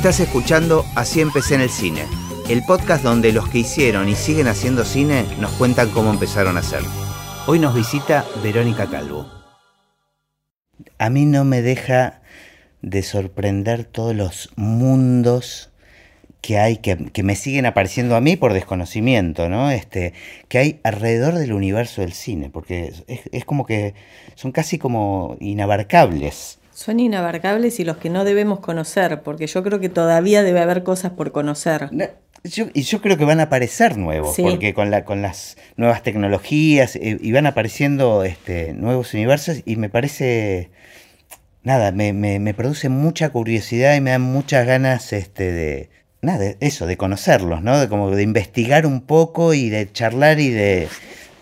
Estás escuchando Así empecé en el cine, el podcast donde los que hicieron y siguen haciendo cine nos cuentan cómo empezaron a hacer. Hoy nos visita Verónica Calvo. A mí no me deja de sorprender todos los mundos que hay, que, me siguen apareciendo a mí por desconocimiento, ¿no? Este, que hay alrededor del universo del cine, porque es como que son casi como inabarcables. Son inabarcables y los que no debemos conocer, porque yo creo que todavía debe haber cosas por conocer. y yo creo que van a aparecer nuevos, porque con, la, con las nuevas tecnologías eh, y van apareciendo este, nuevos universos y me parece, nada, me, me, produce mucha curiosidad y me dan muchas ganas este, de, nada, eso, de conocerlos, ¿no? De, como de investigar un poco y de charlar y de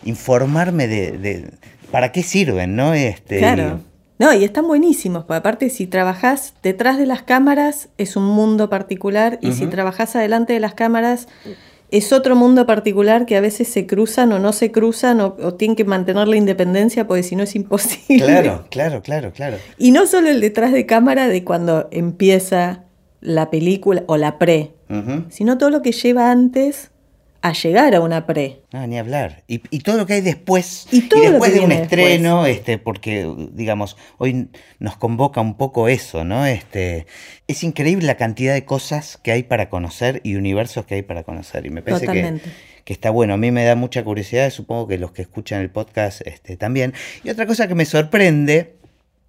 informarme de, de para qué sirven, ¿no? Este, claro. No, y están buenísimos, porque aparte si trabajás detrás de las cámaras es un mundo particular y si trabajás adelante de las cámaras es otro mundo particular que a veces se cruzan o no se cruzan o, tienen que mantener la independencia porque si no es imposible. Claro, claro, claro, claro. Y no solo el detrás de cámara de cuando empieza la película o la pre, sino todo lo que lleva antes a llegar a una pre. No, ni hablar. Y, todo lo que hay después. Y, después de un estreno, este, porque, digamos, hoy nos convoca un poco eso, ¿no? Este, es increíble la cantidad de cosas que hay para conocer y universos que hay para conocer. Y me parece que, que, está bueno. A mí me da mucha curiosidad, supongo que los que escuchan el podcast este, también. Y otra cosa que me sorprende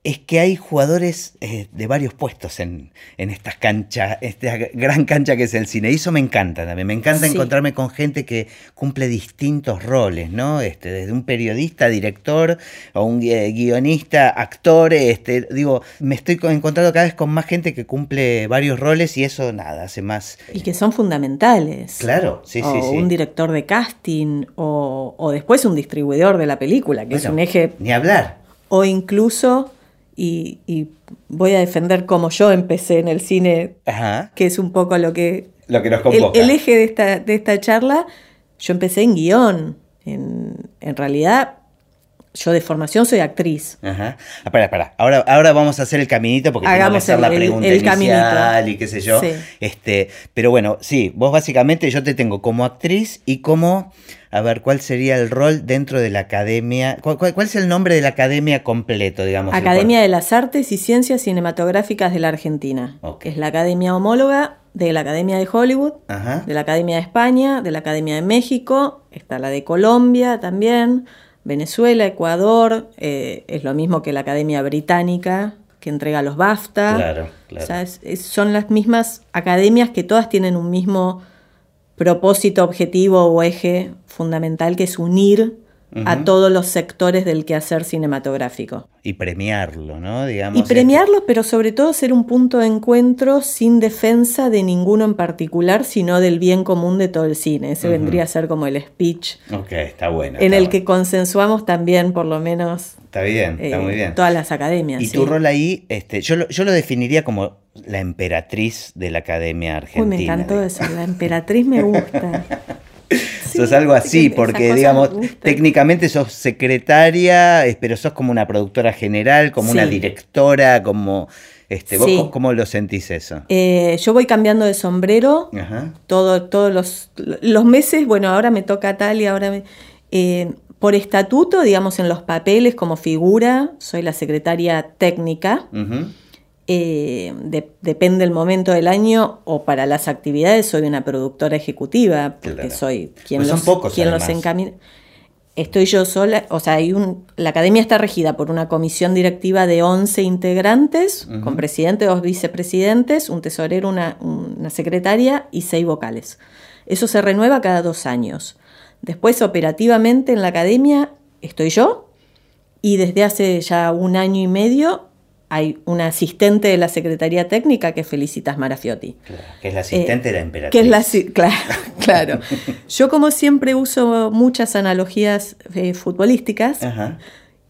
es que hay jugadores eh, de varios puestos en, en estas canchas, esta gran cancha que es el cine. Y eso me encanta también. Me encanta encontrarme con gente que cumple distintos roles, ¿no? Este, desde un periodista, director, o un guionista, actor. Este, digo, me estoy encontrando cada vez con más gente que cumple varios roles y eso nada, hace más. Y que son fundamentales. Claro, sí, sí, sí. Un director de casting, o, o después un distribuidor de la película, que es un eje. Ni hablar. O incluso y, voy a defender cómo yo empecé en el cine, que es un poco lo que... Lo que nos convoca. El, eje de esta, de esta charla, yo empecé en guion. En, en realidad, yo de formación soy actriz. Ajá. Espera, espera. Ahora, ahora vamos a hacer el caminito porque tengo que hacer la pregunta inicial y qué sé yo. Este, pero bueno, sí, vos básicamente yo te tengo como actriz y como a ver cuál sería el rol dentro de la academia. ¿Cuál, es el nombre de la academia completo, digamos? Academia de las Artes y Ciencias Cinematográficas de la Argentina. que Es la academia homóloga de la Academia de Hollywood, de la Academia de España, de la Academia de México, está la de Colombia también, Venezuela, Ecuador, eh, es lo mismo que la Academia Británica que entrega los BAFTA. Claro, claro. O sea, son las mismas academias que todas tienen un mismo propósito, objetivo o eje fundamental que es unir a todos los sectores del quehacer cinematográfico. Y premiarlo, ¿no? Digamos, y premiarlo, pero sobre todo ser un punto de encuentro sin defensa de ninguno en particular, sino del bien común de todo el cine. Ese vendría a ser como el speech. Ok, está bueno. En el que consensuamos también, por lo menos. Está bien, está muy bien. Todas las academias. Y tu rol ahí, este, yo, yo lo definiría como la emperatriz de la Academia Argentina. Uy, me encantó eso, la emperatriz me gusta. sos algo así, porque digamos, técnicamente sos secretaria, pero sos como una productora general, como una directora, como... Este, ¿Vos cómo lo sentís eso? Eh, yo voy cambiando de sombrero Todo, todos los, los, meses, bueno, ahora me toca tal y ahora me, eh, por estatuto, digamos, en los papeles como figura, soy la secretaria técnica. Eh, depende el momento del año o para las actividades soy una productora ejecutiva, porque soy quien pues los, quien los encamina. Estoy yo sola, o sea, hay un, la academia está regida por una comisión directiva de 11 integrantes, con presidente, dos vicepresidentes, un tesorero, una, una secretaria y seis vocales. Eso se renueva cada dos años. Después, operativamente en la academia, estoy yo y desde hace ya un año y medio hay una asistente de la Secretaría Técnica que Felicitas Marafiotti. que es la asistente de la emperatriz. Que es la, claro, claro. Yo como siempre uso muchas analogías eh, futbolísticas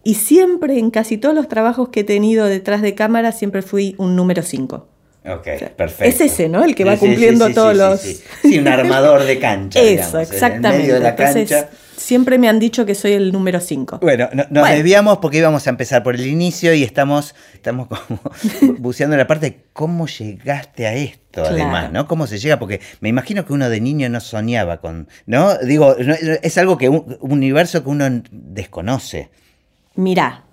y siempre en casi todos los trabajos que he tenido detrás de cámara siempre fui un número 5. Ok, perfecto. Es ese, ¿no? El que va cumpliendo todos los... Sí, un armador de cancha. Eso, exactamente. En medio de la cancha. Siempre me han dicho que soy el número 5. Bueno, nos desviamos porque íbamos a empezar por el inicio y estamos, estamos como buceando la parte de cómo llegaste a esto, además, ¿no? ¿Cómo se llega? Porque me imagino que uno de niño no soñaba con, ¿no? Digo, es algo que un, universo que uno desconoce. Mirá,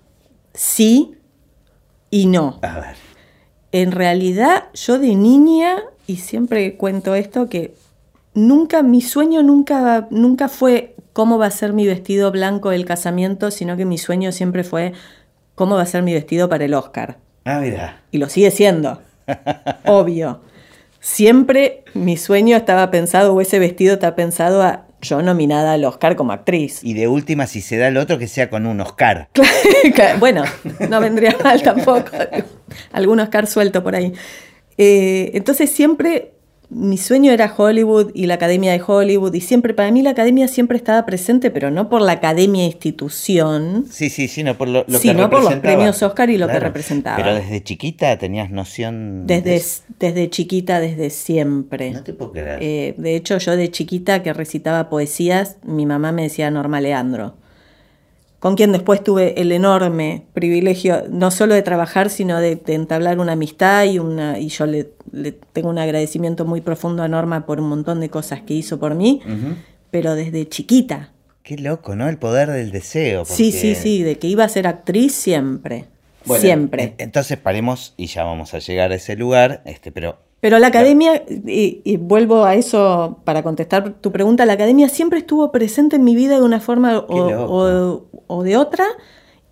sí y no. A ver. En realidad, yo de niña, y siempre cuento esto, que nunca, mi sueño nunca, nunca fue cómo va a ser mi vestido blanco del casamiento, sino que mi sueño siempre fue cómo va a ser mi vestido para el Oscar. Ah, mira. Y lo sigue siendo. Obvio. Siempre mi sueño estaba pensado, o ese vestido está pensado a yo nominada al Oscar como actriz. Y de última, si se da el otro, que sea con un Oscar. bueno, no vendría mal tampoco. Algún Oscar suelto por ahí. Eh, entonces siempre mi sueño era Hollywood y la Academia de Hollywood y siempre, para mí la Academia siempre estaba presente, pero no por la Academia institución. Sí, sí, sino por lo, lo sino por los premios Oscar y lo que representaba. Pero desde chiquita tenías noción... Desde, desde chiquita, desde siempre. No te puedo creer. Eh, de hecho, yo de chiquita que recitaba poesías, mi mamá me decía Norma Leandro con quien después tuve el enorme privilegio no solo de trabajar, sino de, entablar una amistad y, una, y yo le, tengo un agradecimiento muy profundo a Norma por un montón de cosas que hizo por mí, pero desde chiquita. Qué loco, ¿no? El poder del deseo. Sí, sí, sí, de que iba a ser actriz siempre. siempre. Entonces paremos y ya vamos a llegar a ese lugar, este, pero pero la academia, y, vuelvo a eso para contestar tu pregunta, la academia siempre estuvo presente en mi vida de una forma o, de otra,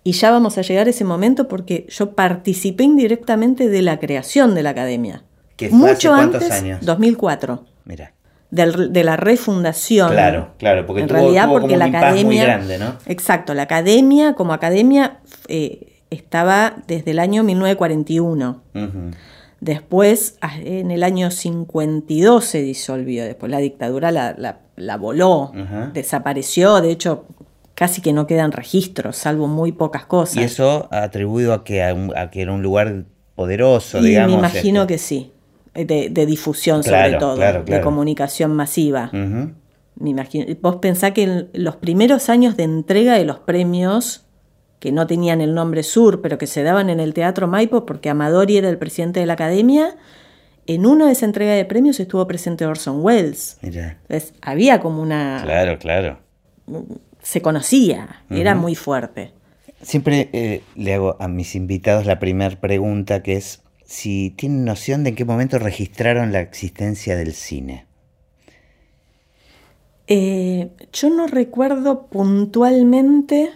y ya vamos a llegar a ese momento porque yo participé indirectamente de la creación de la academia. ¿Que fue Mucho hace cuántos antes, años? 2004. Mira. de la refundación. Claro, claro, porque en realidad porque la academia, muy grande, ¿no? Exacto, la academia como academia eh, estaba desde el año 1941. Después, en el año 52 se disolvió, después la dictadura la, voló, desapareció, de hecho casi que no quedan registros, salvo muy pocas cosas. ¿Y eso atribuido a que, a, que era un lugar poderoso, y Me imagino este? que sí, de, difusión sobre todo, de comunicación masiva. me imagino. Vos pensás que en los primeros años de entrega de los premios que no tenían el nombre Sur, pero que se daban en el Teatro Maipo porque Amadori era el presidente de la academia, en una de esa entrega de premios estuvo presente Orson Welles. Entonces, había como una... Claro, claro. Se conocía, era muy fuerte. Siempre eh, le hago a mis invitados la primera pregunta que es si tienen noción de en qué momento registraron la existencia del cine. Eh, yo no recuerdo puntualmente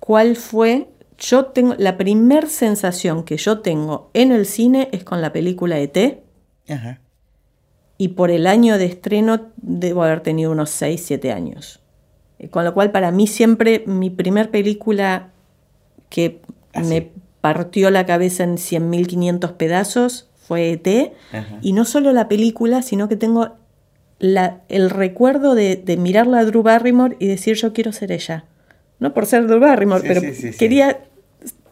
cuál fue. Yo tengo. La primer sensación que yo tengo en el cine es con la película ET. Ajá. Y por el año de estreno debo haber tenido unos 6, 7 años. Eh, con lo cual, para mí, siempre mi primer película que ah, me partió la cabeza en 100.500 pedazos fue ET. Y no solo la película, sino que tengo la, el recuerdo de, de mirarla a Drew Barrymore y decir yo quiero ser ella no por ser Drew Barrymore, pero quería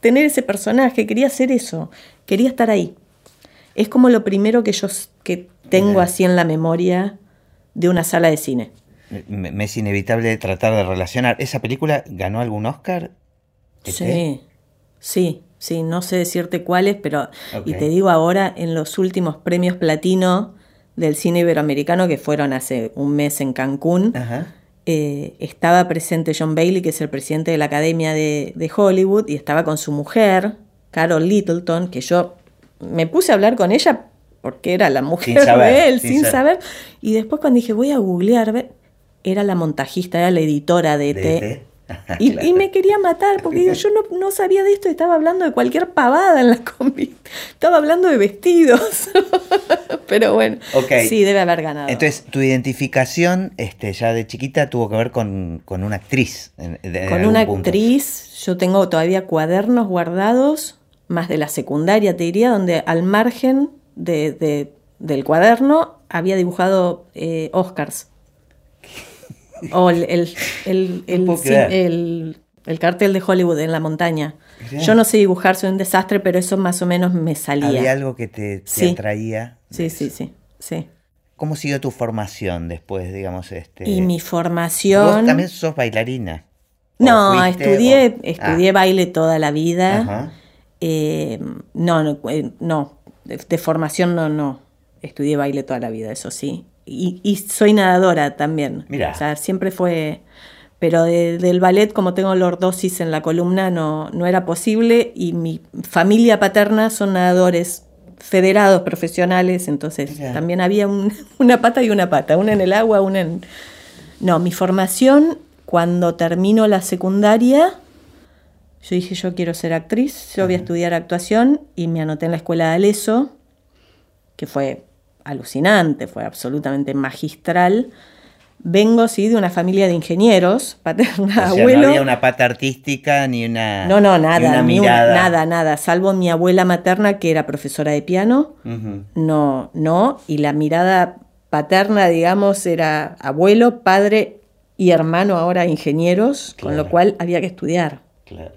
tener ese personaje, quería hacer eso, quería estar ahí. Es como lo primero que yo que tengo así en la memoria de una sala de cine. Me, es inevitable tratar de relacionar. ¿Esa película ganó algún Oscar? Sí, sí, sí, no sé decirte cuáles, pero y te digo ahora en los últimos premios platino del cine iberoamericano que fueron hace un mes en Cancún. Ajá eh, estaba presente John Bailey, que es el presidente de la Academia de, Hollywood, y estaba con su mujer, Carol Littleton, que yo me puse a hablar con ella porque era la mujer de él, sin, saber. Y después cuando dije, voy a googlear, era la montajista, era la editora de, ET. Y, me quería matar porque yo no, sabía de esto, estaba hablando de cualquier pavada en la combi. Estaba hablando de vestidos. Pero bueno, sí, debe haber ganado. Entonces, tu identificación este, ya de chiquita tuvo que ver con, una actriz. con una actriz, yo tengo todavía cuadernos guardados, más de la secundaria te diría, donde al margen de, del cuaderno había dibujado eh, Oscars. O el, el, el, cartel de Hollywood en la montaña. Yo no sé dibujar, soy un desastre, pero eso más o menos me salía. Había algo que te, atraía. Sí, sí, sí, sí. ¿Cómo siguió tu formación después, digamos? Este... Y mi formación... ¿Vos también sos bailarina? No, estudié, estudié ah. baile toda la vida. Eh, no, no, eh, no de, formación no, no. Estudié baile toda la vida, eso sí. Y, soy nadadora también. Mira. O sea, siempre fue... Pero del ballet, como tengo lordosis en la columna, no, no era posible. Y mi familia paterna son nadadores federados profesionales, entonces también había una pata y una pata, una en el agua, una en... No, mi formación, cuando termino la secundaria, yo dije, yo quiero ser actriz, yo voy a estudiar actuación y me anoté en la escuela de Aleso, que fue alucinante, fue absolutamente magistral. Vengo, sí, de una familia de ingenieros, paterna, abuelo. No había una pata artística ni una. No, no, nada, nada, nada. Salvo mi abuela materna, que era profesora de piano. No, no. Y la mirada paterna, digamos, era abuelo, padre y hermano, ahora ingenieros, con lo cual había que estudiar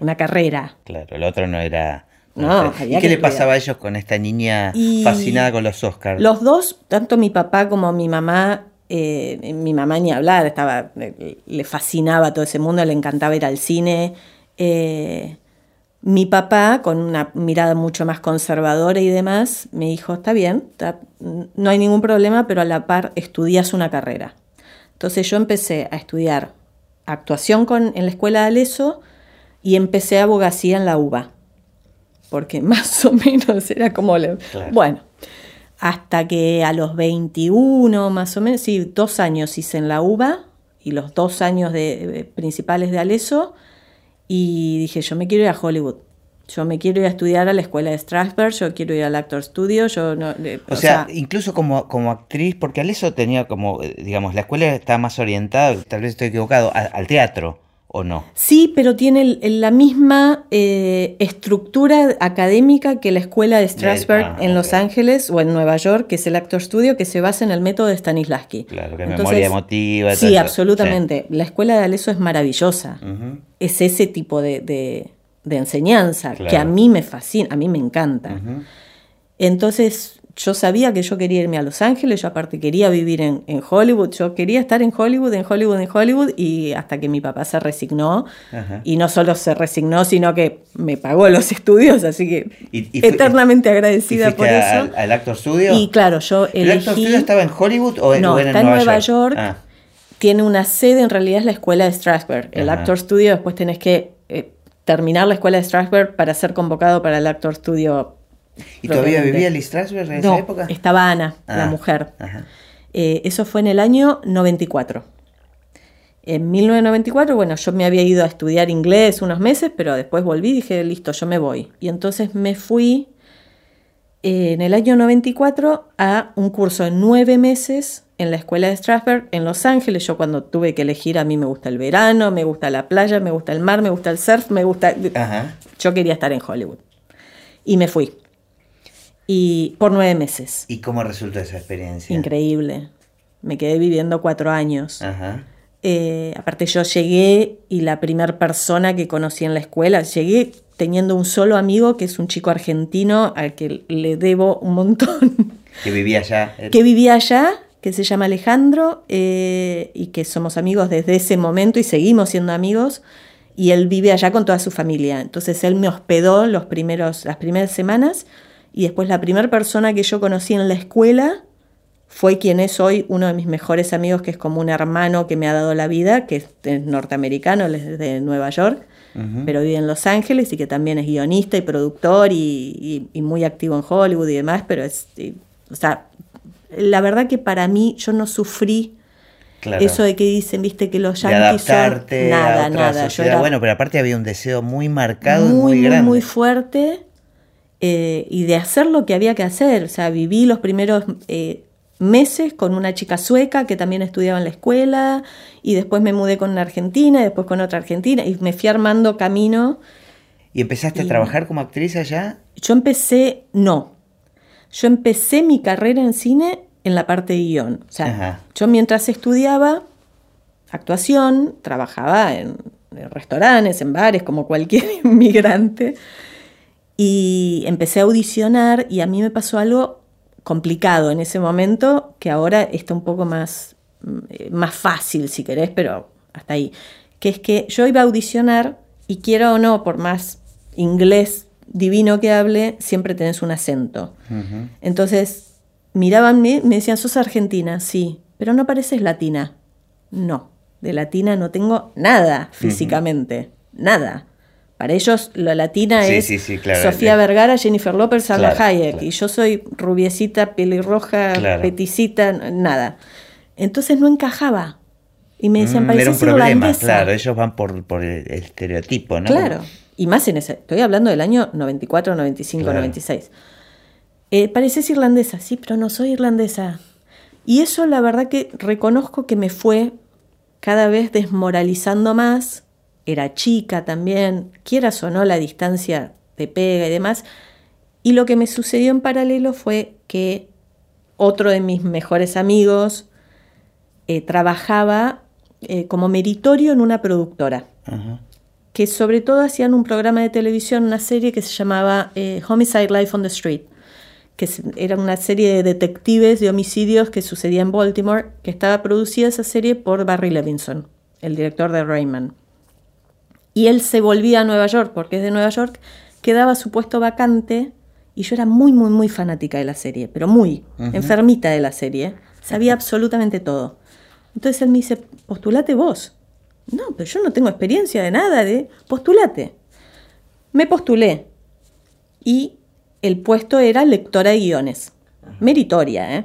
una carrera. Claro, el otro no era... No, ¿Y qué le pasaba a ellos con esta niña fascinada con los Oscars? Los dos, tanto mi papá como mi mamá, eh, mi mamá ni hablar, estaba, le, fascinaba todo ese mundo, le encantaba ir al cine. Eh, mi papá, con una mirada mucho más conservadora y demás, me dijo, está bien, no hay ningún problema, pero a la par estudias una carrera. Entonces yo empecé a estudiar actuación con, en la escuela de Aleso y empecé abogacía en la UBA, porque más o menos era como... Bueno, hasta que a los 21 más o menos, sí, dos años hice en la UBA y los dos años de, principales de Aleso y dije, yo me quiero ir a Hollywood. Yo me quiero ir a estudiar a la escuela de Strasberg, yo quiero ir al Actor Studio, yo no... o, sea, incluso como, como actriz, porque Aleso tenía como, eh, digamos, la escuela está más orientada, tal vez estoy equivocado, al teatro. ¿O no? Sí, pero tiene la misma eh, estructura académica que la escuela de Strasberg ah, en Los Ángeles o en Nueva York, que es el Actor Studio, que se basa en el método de Stanislavski. Claro, que memoria emotiva. Sí, absolutamente. La escuela de Aleso es maravillosa. Es ese tipo de, enseñanza que a mí me fascina, a mí me encanta. Entonces, yo sabía que yo quería irme a Los Ángeles, yo aparte quería vivir en, Hollywood, yo quería estar en Hollywood, en Hollywood, en Hollywood, y hasta que mi papá se resignó, y no solo se resignó, sino que me pagó los estudios, así que eternamente agradecida por eso. Al, Actor Studio? Y claro, yo ¿El Actor Studio estaba en Hollywood o, en, no, en está en Nueva York? Ah. Tiene una sede, en realidad es la escuela de Strasberg. El Actor Studio, después tenés que eh, terminar la escuela de Strasberg para ser convocado para el Actor Studio ¿Y todavía vivía Liz Strasberg en esa época? Estaba Ana, la ah, mujer. Eh, eso fue en el año 94. En 1994, bueno, yo me había ido a estudiar inglés unos meses, pero después volví y dije, listo, yo me voy. Y entonces me fui eh, en el año 94 a un curso de nueve meses en la escuela de Strasberg en Los Ángeles. Yo cuando tuve que elegir, a mí me gusta el verano, me gusta la playa, me gusta el mar, me gusta el surf, me gusta... Yo quería estar en Hollywood. Y me fui y por nueve meses. ¿Y cómo resultó esa experiencia? Increíble. Me quedé viviendo cuatro años. Eh, aparte yo llegué y la primera persona que conocí en la escuela, llegué teniendo un solo amigo que es un chico argentino al que le debo un montón. Que vivía allá. Que vivía allá, que se llama Alejandro eh, y que somos amigos desde ese momento y seguimos siendo amigos. Y él vive allá con toda su familia. Entonces él me hospedó los primeros, las primeras semanas y después la primera persona que yo conocí en la escuela fue quien es hoy uno de mis mejores amigos, que es como un hermano que me ha dado la vida, que es norteamericano, es de Nueva York, pero vive en Los Ángeles y que también es guionista y productor y, muy activo en Hollywood y demás, pero es, o sea, la verdad que para mí yo no sufrí Eso de que dicen, viste, que los yankees son nada, nada. bueno, pero aparte había un deseo muy marcado, muy, muy grande. Muy fuerte. Eh, y de hacer lo que había que hacer. O sea, viví los primeros eh, meses con una chica sueca que también estudiaba en la escuela y después me mudé con una argentina y después con otra argentina y me fui armando camino. ¿Y empezaste a trabajar como actriz allá? Yo empecé, no. Yo empecé mi carrera en cine en la parte de guion. O sea, yo mientras estudiaba actuación, trabajaba en restaurantes, en bares, como cualquier inmigrante. Y empecé a audicionar y a mí me pasó algo complicado en ese momento, que ahora está un poco más, mm, más fácil, si querés, pero hasta ahí. Que es que yo iba a audicionar y quiero o no, por más inglés divino que hable, siempre tenés un acento. Entonces, miraban, me decían, sos argentina, sí, pero no pareces latina. No, de latina no tengo nada físicamente, nada. Para ellos la latina es Sofía Vergara, Jennifer López, Salma Hayek. Y yo soy rubiecita, pelirroja, peticita, nada. Entonces no encajaba. Y me decían, mm, Era un problema, claro. Ellos van por, por el estereotipo, ¿no? Claro. Y más en ese. Estoy hablando del año 94, 95, 96. Eh, pareces irlandesa, sí, pero no soy irlandesa. Y eso la verdad que reconozco que me fue cada vez desmoralizando más era chica también, quieras o no la distancia te pega y demás. Y lo que me sucedió en paralelo fue que otro de mis mejores amigos eh, trabajaba eh, como meritorio en una productora, que sobre todo hacían un programa de televisión, una serie que se llamaba eh, Homicide Life on the Street, que era una serie de detectives de homicidios que sucedía en Baltimore, que estaba producida esa serie por Barry Levinson, el director de Rayman y él se volvía a Nueva York, porque es de Nueva York, quedaba su puesto vacante y yo era muy, muy, muy fanática de la serie, pero muy enfermita de la serie, sabía absolutamente todo. Entonces él me dice, postulate vos. No, pero yo no tengo experiencia de nada, de postulate. Me postulé y el puesto era lectora de guiones, meritoria, ¿eh?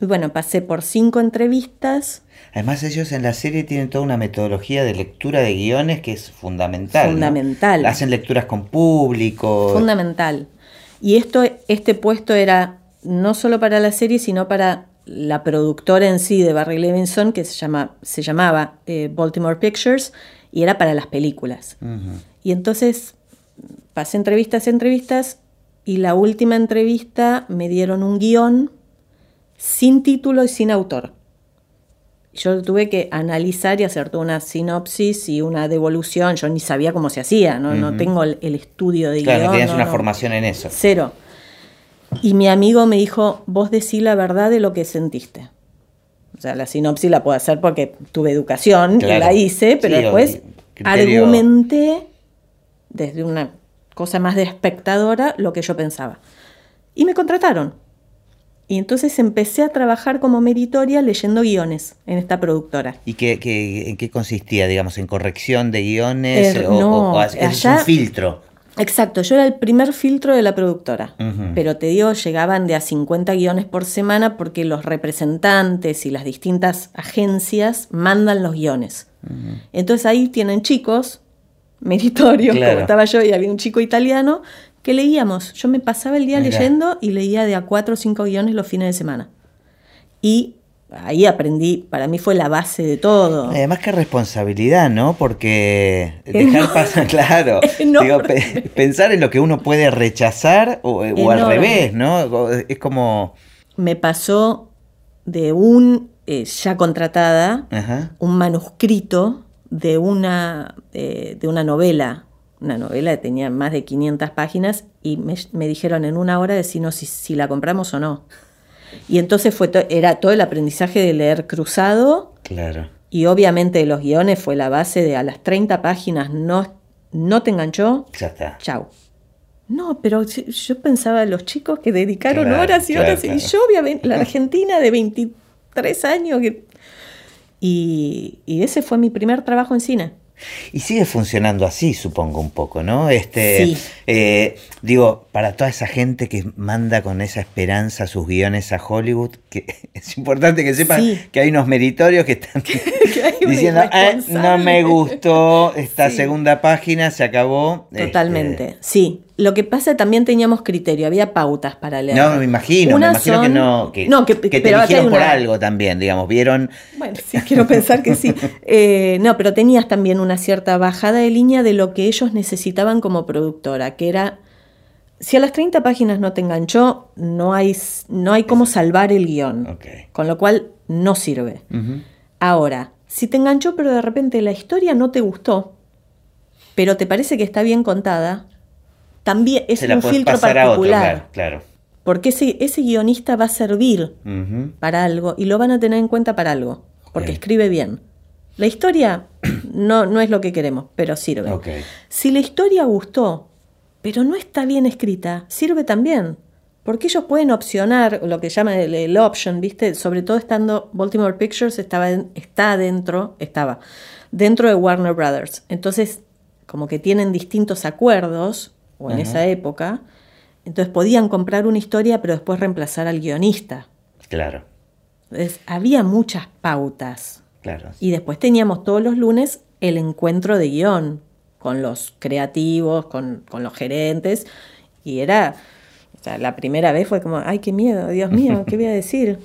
Y bueno, pasé por cinco entrevistas. Además ellos en la serie tienen toda una metodología de lectura de guiones que es fundamental. Fundamental. Hacen lecturas con público. Fundamental. Y esto, este puesto era no solo para la serie, sino para la productora en sí de Barry Levinson, que se, llama, se llamaba eh, Baltimore Pictures, y era para las películas. Y entonces pasé entrevistas, entrevistas, y la última entrevista me dieron un guion sin título y sin autor. Yo tuve que analizar y hacer toda una sinopsis y una devolución. Yo ni sabía cómo se hacía, no, no tengo el, estudio de claro, Claro, no una formación en eso. Cero. Y mi amigo me dijo, vos decís la verdad de lo que sentiste. O sea, la sinopsis la puedo hacer porque tuve educación, y la hice, pero después argumenté desde una cosa más de espectadora lo que yo pensaba. Y me contrataron. Y entonces empecé a trabajar como meritoria leyendo guiones en esta productora. ¿Y qué, en qué consistía, digamos, en corrección de guiones er, o, es un filtro? Exacto, yo era el primer filtro de la productora, pero te digo, llegaban de a 50 guiones por semana porque los representantes y las distintas agencias mandan los guiones. Entonces ahí tienen chicos, meritorios, como estaba yo y había un chico italiano, que leíamos. Yo me pasaba el día leyendo y leía de a cuatro o cinco guiones los fines de semana. Y ahí aprendí, para mí fue la base de todo. Además que responsabilidad, ¿no? Porque dejar pasar, claro, digo, pensar en lo que uno puede rechazar o, al revés, ¿no? Es como... Me pasó de un, eh, ya contratada, un manuscrito de una, eh, de una novela una novela que tenía más de 500 páginas y me, dijeron en una hora decirnos si, si la compramos o no. Y entonces fue era todo el aprendizaje de leer cruzado. Claro. Y obviamente los guiones fue la base de a las 30 páginas no, no te enganchó. Ya está. Chau. No, pero yo pensaba en los chicos que dedicaron horas y horas. Y yo, obviamente, la Argentina de 23 años. y ese fue mi primer trabajo en cine. Y sigue funcionando así, supongo, un poco, ¿no? Este, eh, digo, para toda esa gente que manda con esa esperanza sus guiones a Hollywood, que es importante que sepan que hay unos meritorios que están diciendo, ah, no me gustó esta segunda página, se acabó. Totalmente, este, sí. Lo que pasa también teníamos criterio, había pautas para leer. No, me imagino, me imagino que no, que, no, que, te eligieron por algo también, digamos, vieron. Bueno, sí, quiero pensar que sí. Eh, no, pero tenías también una cierta bajada de línea de lo que ellos necesitaban como productora, que era, si a las 30 páginas no te enganchó, no hay, no hay cómo salvar el guion, con lo cual no sirve. Ahora, si te enganchó pero de repente la historia no te gustó, pero te parece que está bien contada, también es un filtro particular. claro. porque ese, ese guionista va a servir para algo y lo van a tener en cuenta para algo, porque escribe bien. La historia no, no es lo que queremos, pero sirve. Si la historia gustó, pero no está bien escrita, sirve también. Porque ellos pueden opcionar lo que llaman el, option, ¿viste? Sobre todo estando Baltimore Pictures estaba está dentro, estaba dentro de Warner Brothers. Entonces, como que tienen distintos acuerdos, o en esa época, entonces podían comprar una historia, pero después reemplazar al guionista. Claro. Entonces, había muchas pautas. Claro. Y después teníamos todos los lunes el encuentro de guion con los creativos, con, con los gerentes, y era o sea, la primera vez fue como, ay, qué miedo, Dios mío, ¿qué voy a decir?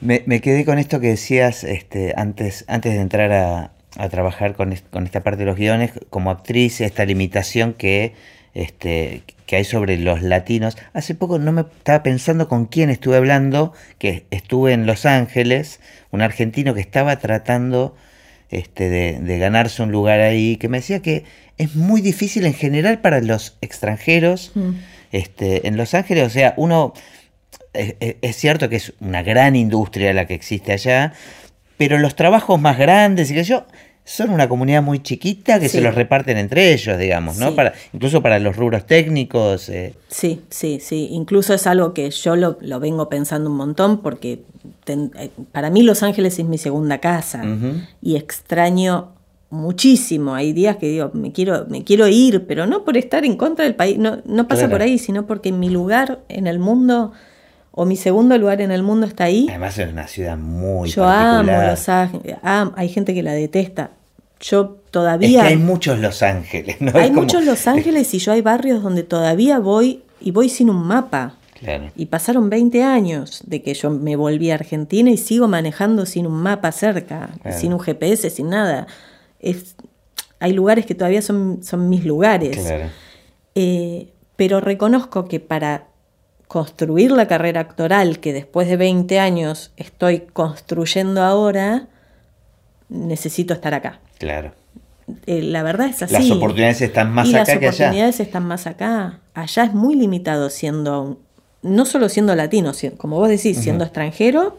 me, quedé con esto que decías este, antes, antes de entrar a, trabajar con, esta parte de los guiones, como actriz, esta limitación que, este, que hay sobre los latinos. Hace poco no me estaba pensando con quién estuve hablando, que estuve en Los Ángeles, un argentino que estaba tratando este, de, ganarse un lugar ahí, que me decía que es muy difícil en general para los extranjeros. Mm este, en Los Ángeles, o sea, uno, es, cierto que es una gran industria la que existe allá, pero los trabajos más grandes y que yo son una comunidad muy chiquita que se los reparten entre ellos, digamos, ¿no? Para, incluso para los rubros técnicos. Eh. Sí, sí, sí. Incluso es algo que yo lo, vengo pensando un montón porque eh, para mí Los Ángeles es mi segunda casa y extraño muchísimo. Hay días que digo, me quiero, me quiero ir, pero no por estar en contra del país, no, no pasa por ahí, sino porque mi lugar en el mundo, o mi segundo lugar en el mundo está ahí. Además es una ciudad muy Yo amo Los Ángeles, hay gente que la detesta. Yo todavía... Es que hay muchos Los Ángeles, ¿no? Hay muchos Los Ángeles y yo hay barrios donde todavía voy y voy sin un mapa. Claro. Y pasaron 20 años de que yo me volví a Argentina y sigo manejando sin un mapa cerca, sin un GPS, sin nada hay lugares que todavía son, son mis lugares. Eh, pero reconozco que para construir la carrera actoral que después de 20 años estoy construyendo ahora, necesito estar acá. Claro. Eh, la verdad es así. Las oportunidades están más acá que allá. Las oportunidades están más acá. Allá es muy limitado siendo, no solo siendo latino, como vos decís, siendo extranjero,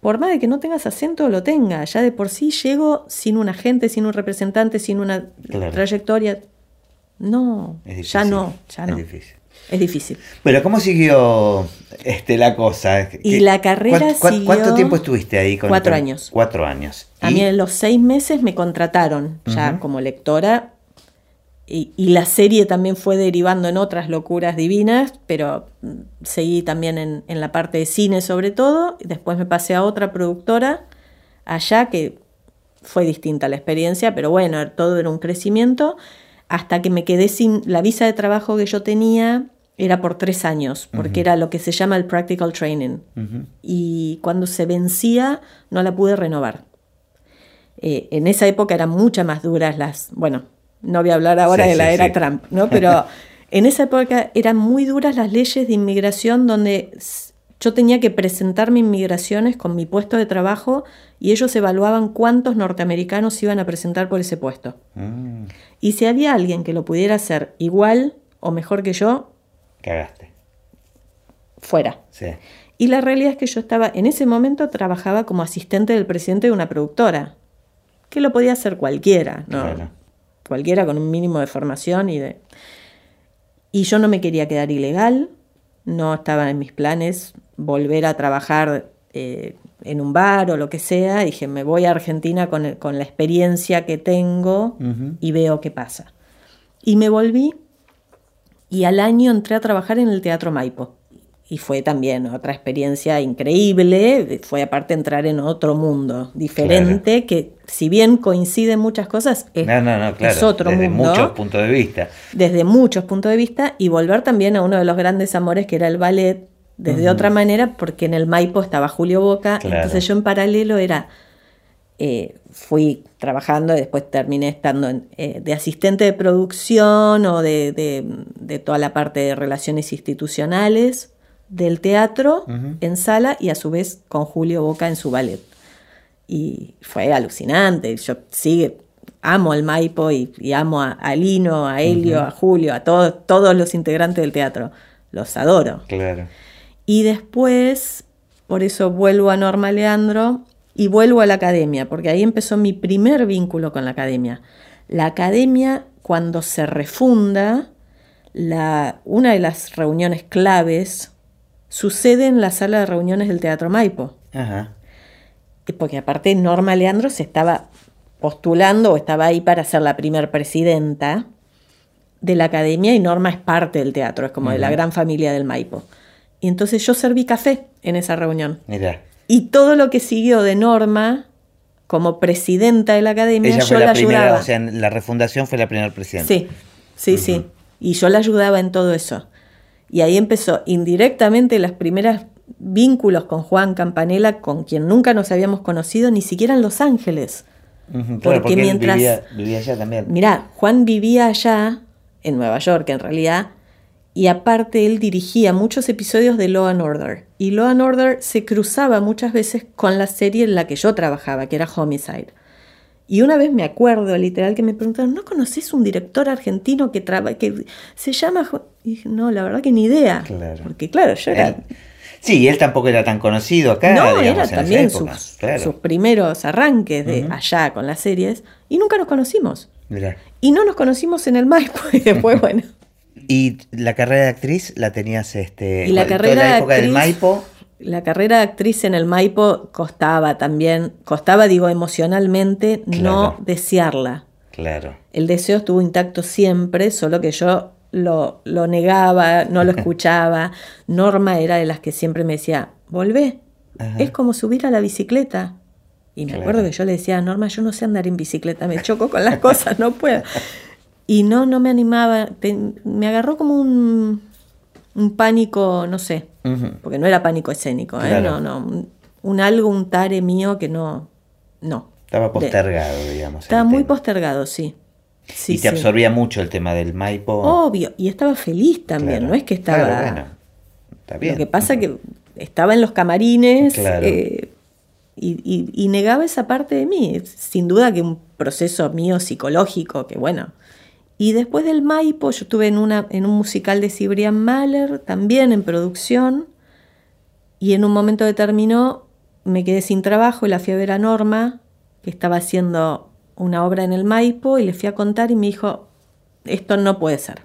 por más de que no tengas acento, lo tenga. Ya de por sí llego sin un agente, sin un representante, sin una trayectoria. No, ya no, ya no. Es difícil. Es difícil. Pero ¿cómo siguió este, la cosa? Y la carrera ¿Cuánto tiempo estuviste ahí? Con cuatro años. Cuatro años. A mí en los seis meses me contrataron ya como lectora y, la serie también fue derivando en otras locuras divinas, pero mm, seguí también en, en, la parte de cine sobre todo. Y después me pasé a otra productora allá que fue distinta la experiencia, pero bueno, todo era un crecimiento. Hasta que me quedé sin la visa de trabajo que yo tenía, era por tres años, porque era lo que se llama el practical training. Y cuando se vencía, no la pude renovar. Eh, en esa época eran muchas más duras las, bueno, no voy a hablar ahora de la era Trump, ¿no? Pero en esa época eran muy duras las leyes de inmigración donde yo tenía que presentar mis inmigraciones con mi puesto de trabajo y ellos evaluaban cuántos norteamericanos iban a presentar por ese puesto. Mm. Y si había alguien que lo pudiera hacer igual o mejor que yo, cagaste. Fuera. Sí. Y la realidad es que yo estaba, en ese momento trabajaba como asistente del presidente de una productora, que lo podía hacer cualquiera, ¿no? cualquiera con un mínimo de formación y de... Y yo no me quería quedar ilegal, no estaba en mis planes volver a trabajar eh, en un bar o lo que sea. Dije, me voy a Argentina con, con la experiencia que tengo y veo qué pasa. Y me volví y al año entré a trabajar en el Teatro Maipo y fue también otra experiencia increíble, fue aparte entrar en otro mundo diferente, que si bien coinciden muchas cosas, es, otro desde mundo. muchos puntos de vista. Desde muchos puntos de vista, y volver también a uno de los grandes amores que era el ballet, desde otra manera, porque en el Maipo estaba Julio Boca, entonces yo en paralelo era, eh, fui trabajando y después terminé estando eh, de asistente de producción o de, de toda la parte de relaciones institucionales del teatro en sala y a su vez con Julio Boca en su ballet. Y fue alucinante. Yo sigue, amo al Maipo y, amo a, Lino, a Helio, a Julio, a todos, todos los integrantes del teatro. los adoro. Claro. Y después, por eso vuelvo a Norma Leandro y vuelvo a la academia, porque ahí empezó mi primer vínculo con la academia. La academia, cuando se refunda, la, una de las reuniones claves sucede en la sala de reuniones del Teatro Maipo. Ajá. Porque aparte Norma Leandro se estaba postulando o estaba ahí para ser la primer presidenta de la academia y Norma es parte del teatro, es como de la gran familia del Maipo. Y entonces yo serví café en esa reunión. Mira. Y todo lo que siguió de Norma como presidenta de la academia, yo la, ayudaba. O sea, en la refundación fue la primera presidenta. Sí, sí, sí. Y yo la ayudaba en todo eso. Y ahí empezó indirectamente las primeras vínculos con Juan Campanella, con quien nunca nos habíamos conocido, ni siquiera en Los Ángeles. porque, mientras. vivía, allá también. Mirá, Juan vivía allá, en Nueva York en realidad, y aparte él dirigía muchos episodios de Law and Order. Y Law and Order se cruzaba muchas veces con la serie en la que yo trabajaba, que era Homicide. Y una vez me acuerdo, literal, que me preguntaron, ¿no conoces un director argentino que, que se llama... Y dije, no, la verdad que ni idea. Claro. Porque claro, yo era... Sí, él tampoco era tan conocido acá. No, era también sus, primeros arranques de allá con las series y nunca nos conocimos. Y no nos conocimos en el Maipo y después, bueno. ¿Y la carrera de actriz la tenías este, y la carrera la época del Maipo? La carrera de actriz en el Maipo costaba también, costaba, digo, emocionalmente no desearla. Claro. El deseo estuvo intacto siempre, solo que yo lo, lo negaba, no lo escuchaba. Norma era de las que siempre me decía, volvé, es como subir a la bicicleta. Y me acuerdo que yo le decía, Norma, yo no sé andar en bicicleta, me choco con las cosas, no puedo. Y no, no me animaba, me agarró como un, un pánico, no sé, porque no era pánico escénico, ¿eh? no, no, un, algo, un tare mío que no, no. Estaba postergado, digamos. Estaba muy postergado, sí y te absorbía mucho el tema del Maipo. Obvio, y estaba feliz también, no es que estaba... Está bien. Lo que pasa es que estaba en los camarines eh, y, negaba esa parte de mí. Sin duda que un proceso mío psicológico, que bueno. Y después del Maipo, yo estuve en, una, en un musical de Cibrian Mahler, también en producción, y en un momento determinado me quedé sin trabajo y la fui a ver a Norma, que estaba haciendo una obra en el Maipo y le fui a contar y me dijo, esto no puede ser.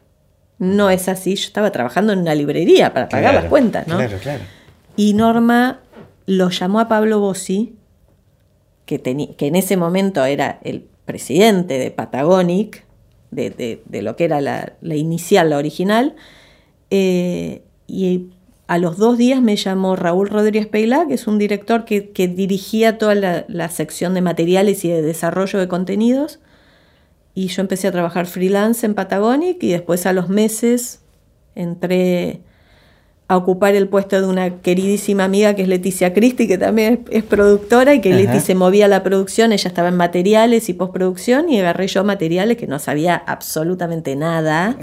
No es así. Yo estaba trabajando en una librería para pagar las cuentas, ¿no? Claro, claro. Y Norma lo llamó a Pablo Bossi, que, que en ese momento era el presidente de Patagonic, de, lo que era la, inicial, la original, eh, y a los dos días me llamó Raúl Rodríguez Peilá, que es un director que, dirigía toda la, sección de materiales y de desarrollo de contenidos. Y yo empecé a trabajar freelance en Patagonic y después a los meses entré a ocupar el puesto de una queridísima amiga que es Leticia Cristi, que también es, productora y que Leticia se movía la producción, ella estaba en materiales y postproducción y agarré yo materiales que no sabía absolutamente nada.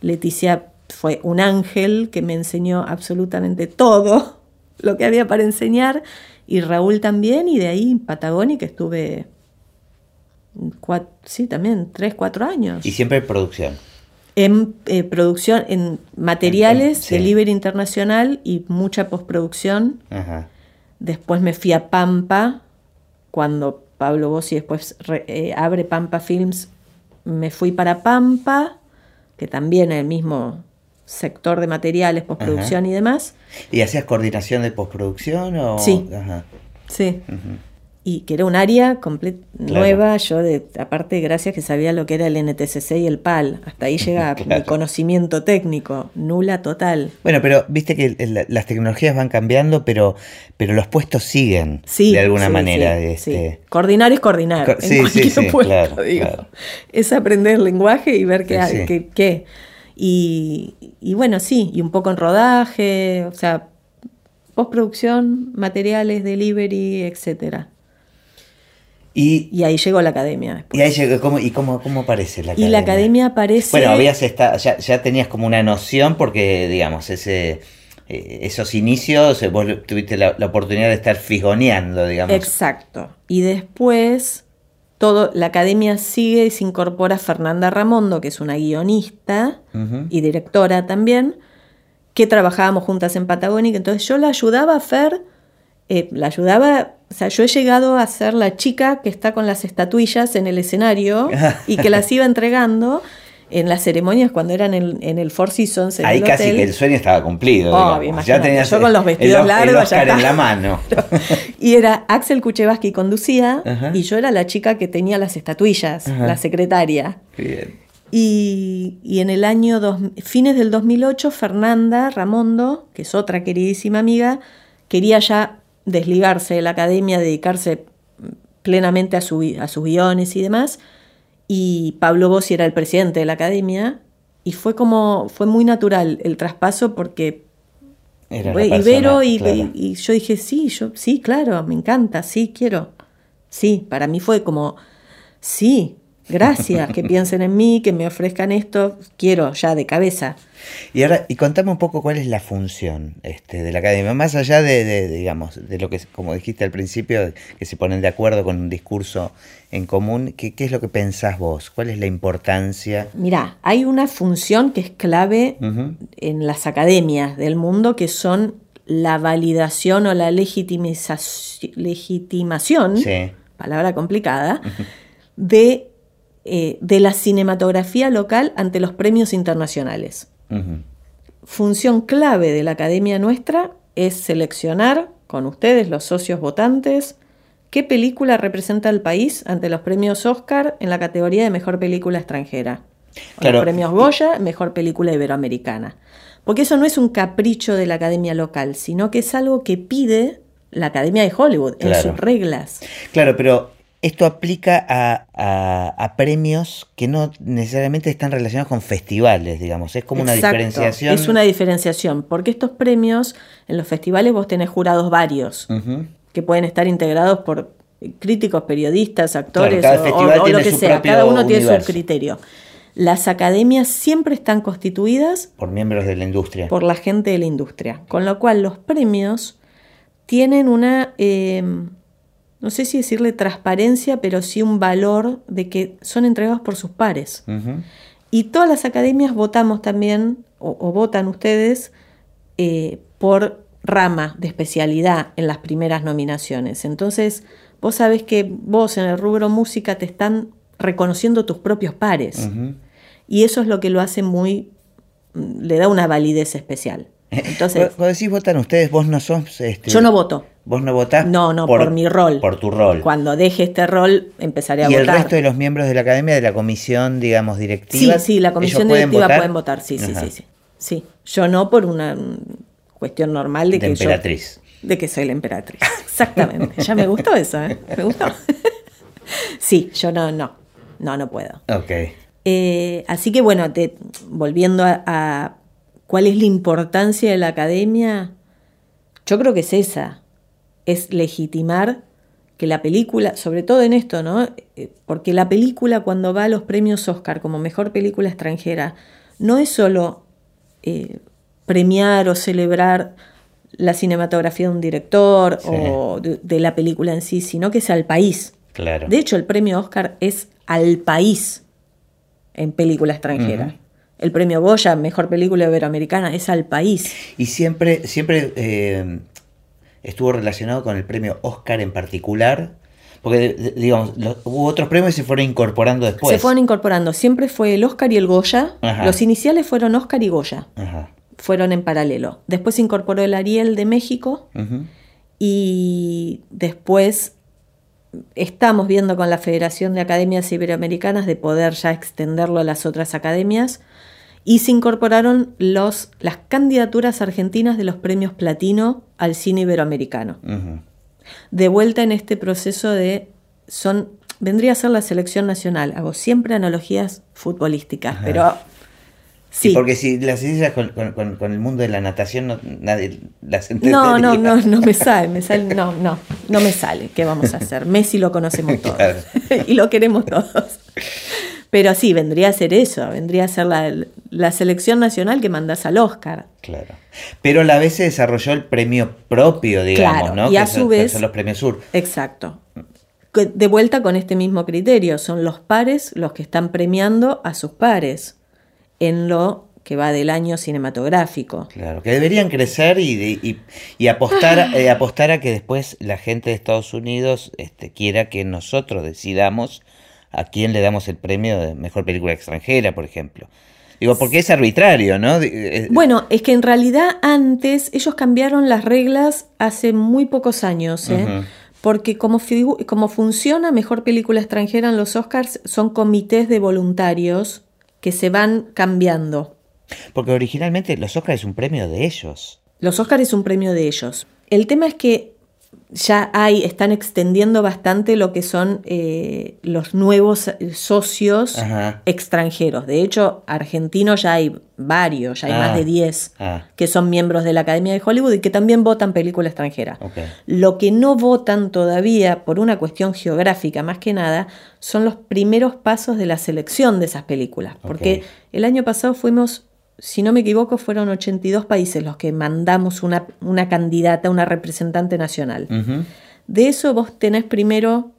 Leticia fue un ángel que me enseñó absolutamente todo lo que había para enseñar, y Raúl también, y de ahí en Patagónica estuve, sí, también, tres, cuatro años. ¿Y siempre producción? En eh, producción, en materiales, delivery internacional y mucha postproducción. Después me fui a Pampa, cuando Pablo Bossi después eh, abre Pampa Films, me fui para Pampa, que también es el mismo sector de materiales, postproducción y demás. ¿Y hacías coordinación de postproducción? O... Sí. Sí. Y que era un área nueva, yo de, aparte gracias que sabía lo que era el NTCC y el PAL, hasta ahí llega mi conocimiento técnico, nula total. Bueno, pero viste que las tecnologías van cambiando, pero, pero los puestos siguen de alguna manera. Este... Coordinar es coordinar, sí, sí, sí, puesto, digo. Es aprender el lenguaje y ver qué hay, qué, qué. Y, bueno, sí, y un poco en rodaje, o sea, postproducción, materiales, delivery, etcétera. Y, ahí llegó la academia. Y ahí llegó, ¿cómo, ¿y cómo, cómo aparece la academia? Y la academia aparece... Bueno, habías ya, ya, tenías como una noción porque, digamos, ese, eh, esos inicios, eh, vos tuviste la, la, oportunidad de estar figoneando, digamos. Exacto. Y después todo, la academia sigue y se incorpora Fernanda Ramondo, que es una guionista y directora también, que trabajábamos juntas en Patagónica. Entonces yo la ayudaba a Fer, eh, la ayudaba, o sea, yo he llegado a ser la chica que está con las estatuillas en el escenario y que las iba entregando en las ceremonias cuando eran en, en el Four Seasons. En Ahí casi que el sueño estaba cumplido. ya tenía yo con los vestidos largos. en la mano. y era Axel Kuchevaski conducía y yo era la chica que tenía las estatuillas, la secretaria. Bien. Y, en el año dos, fines del 2008, Fernanda Ramondo, que es otra queridísima amiga, quería ya desligarse de la academia, dedicarse plenamente a, su, a sus guiones y demás y Pablo Bossi era el presidente de la academia y fue como, fue muy natural el traspaso porque era Ibero y, y, yo dije, sí, yo, sí, claro, me encanta, sí, quiero. Sí, para mí fue como, sí, gracias, que piensen en mí, que me ofrezcan esto, quiero ya de cabeza. Y ahora, y contame un poco cuál es la función este, de la academia, más allá de, digamos, de lo que, como dijiste al principio, que se ponen de acuerdo con un discurso en común, ¿qué, qué es lo que pensás vos? ¿Cuál es la importancia? Mira, hay una función que es clave en las academias del mundo, que son la validación o la legitimación, palabra complicada, de eh, de la cinematografía local ante los premios internacionales. Función clave de la academia nuestra es seleccionar con ustedes, los socios votantes, qué película representa al país ante los premios Oscar en la categoría de mejor película extranjera. Los premios Goya, mejor película iberoamericana. Porque eso no es un capricho de la academia local, sino que es algo que pide la Academia de Hollywood en sus reglas. Claro, pero esto aplica a, premios que no necesariamente están relacionados con festivales, digamos. Es como una diferenciación. Es una diferenciación, porque estos premios, en los festivales vos tenés jurados varios, que pueden estar integrados por críticos, periodistas, actores o, lo que sea. Cada uno tiene su criterio. Las academias siempre están constituidas por miembros de la industria. Por la gente de la industria. Con lo cual los premios tienen una... Eh, no sé si decirle transparencia, pero sí un valor de que son entregados por sus pares. Y todas las academias votamos también, o, votan ustedes, eh, por rama de especialidad en las primeras nominaciones. Entonces, vos sabés que vos en el rubro música te están reconociendo tus propios pares. Y eso es lo que lo hace muy, le da una validez especial. Entonces, Cuando decís votan ustedes, vos no sos... Este... Yo no voto. ¿Vos no votás? No, no, por, mi rol. Por tu rol. Cuando deje este rol, empezaré a votar. ¿Y el resto de los miembros de la academia, de la comisión, digamos, directiva? Sí, sí, la comisión directiva pueden votar, sí, sí, sí, sí. Sí, yo no por una cuestión normal de, de que emperatriz. de que soy la emperatriz. Exactamente. ya me gustó eso, ¿eh? Me gustó. sí, yo no, no, no, no puedo. Ok. Eh, así que bueno, te, volviendo a cuál es la importancia de la academia, yo creo que es esa es legitimar que la película, sobre todo en esto, ¿no? Eh, porque la película cuando va a los premios Oscar como mejor película extranjera, no es solo eh, premiar o celebrar la cinematografía de un director o de, la película en sí, sino que es al país. Claro. De hecho, el premio Oscar es al país en película extranjera. El premio Goya, mejor película iberoamericana, es al país. Y siempre, siempre eh, estuvo relacionado con el premio Oscar en particular. Porque, digamos, hubo otros premios y se fueron incorporando después. Se fueron incorporando. Siempre fue el Oscar y el Goya. Los iniciales fueron Oscar y Goya. Fueron en paralelo. Después se incorporó el Ariel de México. Y después estamos viendo con la Federación de Academias Iberoamericanas de poder ya extenderlo a las otras academias y se incorporaron los, las candidaturas argentinas de los premios platino al cine iberoamericano. De vuelta en este proceso de son vendría a ser la selección nacional. Hago siempre analogías futbolísticas, pero sí. porque si las dices con, el mundo de la natación, no, nadie las entiende. No, no, no, no me sale, me sale, no, no, no me sale. ¿Qué vamos a hacer? Messi lo conocemos todos y lo queremos todos. Pero sí, vendría a ser eso, vendría a ser la, selección nacional que mandas al Oscar. Claro. Pero a la vez se desarrolló el premio propio, digamos, ¿no? Y a su vez. son los premios Sur. Exacto. De vuelta con este mismo criterio, son los pares los que están premiando a sus pares en lo que va del año cinematográfico. Claro, que deberían crecer y, y, apostar, eh, apostar a que después la gente de Estados Unidos este, quiera que nosotros decidamos a quién le damos el premio de mejor película extranjera, por ejemplo. Digo, porque es arbitrario, ¿no? Eh, bueno, es que en realidad antes ellos cambiaron las reglas hace muy pocos años, ¿eh? Porque como, como funciona Mejor Película Extranjera en los Oscars, son comités de voluntarios que se van cambiando. Porque originalmente los Oscars es un premio de ellos. Los Oscars es un premio de ellos. El tema es que ya hay, están extendiendo bastante lo que son eh, los nuevos socios extranjeros. De hecho, argentinos ya hay varios, ya hay más de 10 ah. ah. que son miembros de la Academia de Hollywood y que también votan película extranjera. Lo que no votan todavía, por una cuestión geográfica más que nada, son los primeros pasos de la selección de esas películas. Porque el año pasado fuimos si no me equivoco, fueron 82 países los que mandamos una, una candidata, una representante nacional. De eso vos tenés primero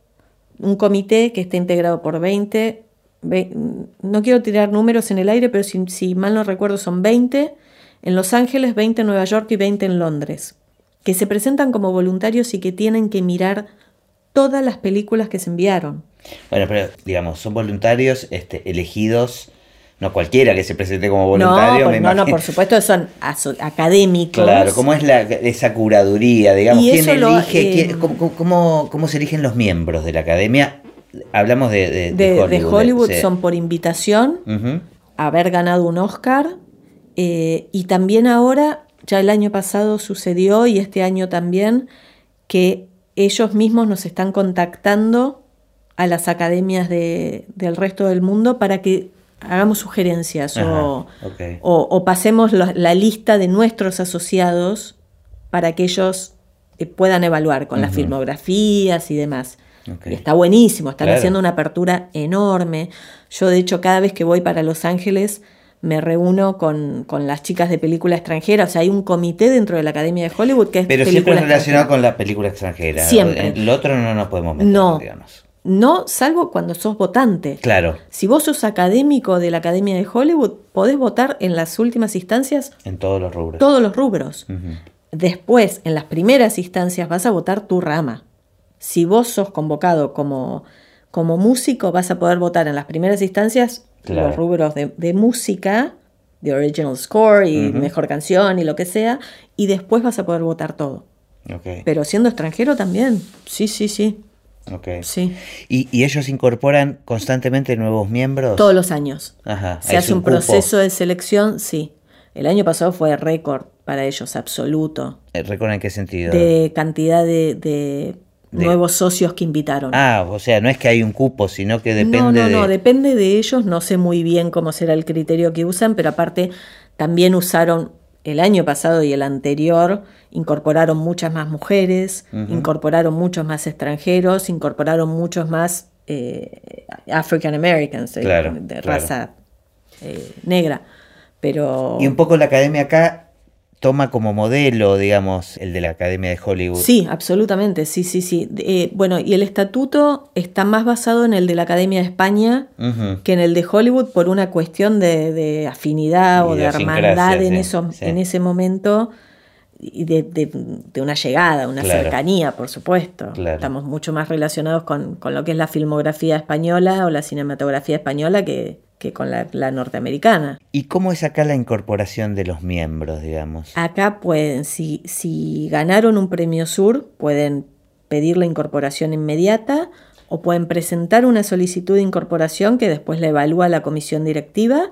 un comité que está integrado por 20, no quiero tirar números en el aire, pero si, si, mal no recuerdo son 20 en Los Ángeles, 20 en Nueva York y 20 en Londres, que se presentan como voluntarios y que tienen que mirar todas las películas que se enviaron. Bueno, pero digamos, son voluntarios este, elegidos no cualquiera que se presente como voluntario. No, no, no, por supuesto son académicos. Claro, ¿cómo es la, esa curaduría? Digamos, ¿quién elige? Eh, cómo, se eligen los miembros de la academia? Hablamos de, de, Hollywood. De Hollywood son por invitación, haber ganado un Oscar, eh, y también ahora, ya el año pasado sucedió y este año también, que ellos mismos nos están contactando a las academias del resto del mundo para que hagamos sugerencias o, o, pasemos la, lista de nuestros asociados para que ellos eh, puedan evaluar con las filmografías y demás. está buenísimo, están haciendo una apertura enorme. Yo de hecho cada vez que voy para Los Ángeles me reúno con, con, las chicas de película extranjera. O sea, hay un comité dentro de la Academia de Hollywood que es... Pero siempre relacionado con la película extranjera. Siempre. El otro no nos podemos meter, no. digamos. No, salvo cuando sos votante. Claro. Si vos sos académico de la Academia de Hollywood, podés votar en las últimas instancias. En todos los rubros. Todos los rubros. Después, en las primeras instancias, vas a votar tu rama. Si vos sos convocado como, como músico, vas a poder votar en las primeras instancias los rubros de, música, de original score y mejor canción y lo que sea, y después vas a poder votar todo. Pero siendo extranjero también. Sí, sí, sí. Okay. Sí. ¿Y, ellos incorporan constantemente nuevos miembros? Todos los años. Ajá. Se hace un, proceso de selección, sí. El año pasado fue récord para ellos, absoluto. ¿Récord en qué sentido? De cantidad de, nuevos socios que invitaron. Ah, o sea, no es que hay un cupo, sino que depende. No, no, no, depende de ellos. No sé muy bien cómo será el criterio que usan, pero aparte también usaron el año pasado y el anterior incorporaron muchas más mujeres, incorporaron muchos más extranjeros, incorporaron muchos más eh, African Americans, eh, de raza eh, negra. Pero... Y un poco la academia acá toma como modelo, digamos, el de la Academia de Hollywood. Sí, absolutamente, sí, sí, sí. Eh, bueno, y el estatuto está más basado en el de la Academia de España que en el de Hollywood por una cuestión de, afinidad o de hermandad en, eso, en ese momento y de, una llegada, una cercanía, por supuesto. Estamos mucho más relacionados con, con lo que es la filmografía española o la cinematografía española que, que con la, norteamericana. ¿Y cómo es acá la incorporación de los miembros, digamos? Acá pueden, si, si ganaron un premio sur, pueden pedir la incorporación inmediata o pueden presentar una solicitud de incorporación que después la evalúa la comisión directiva,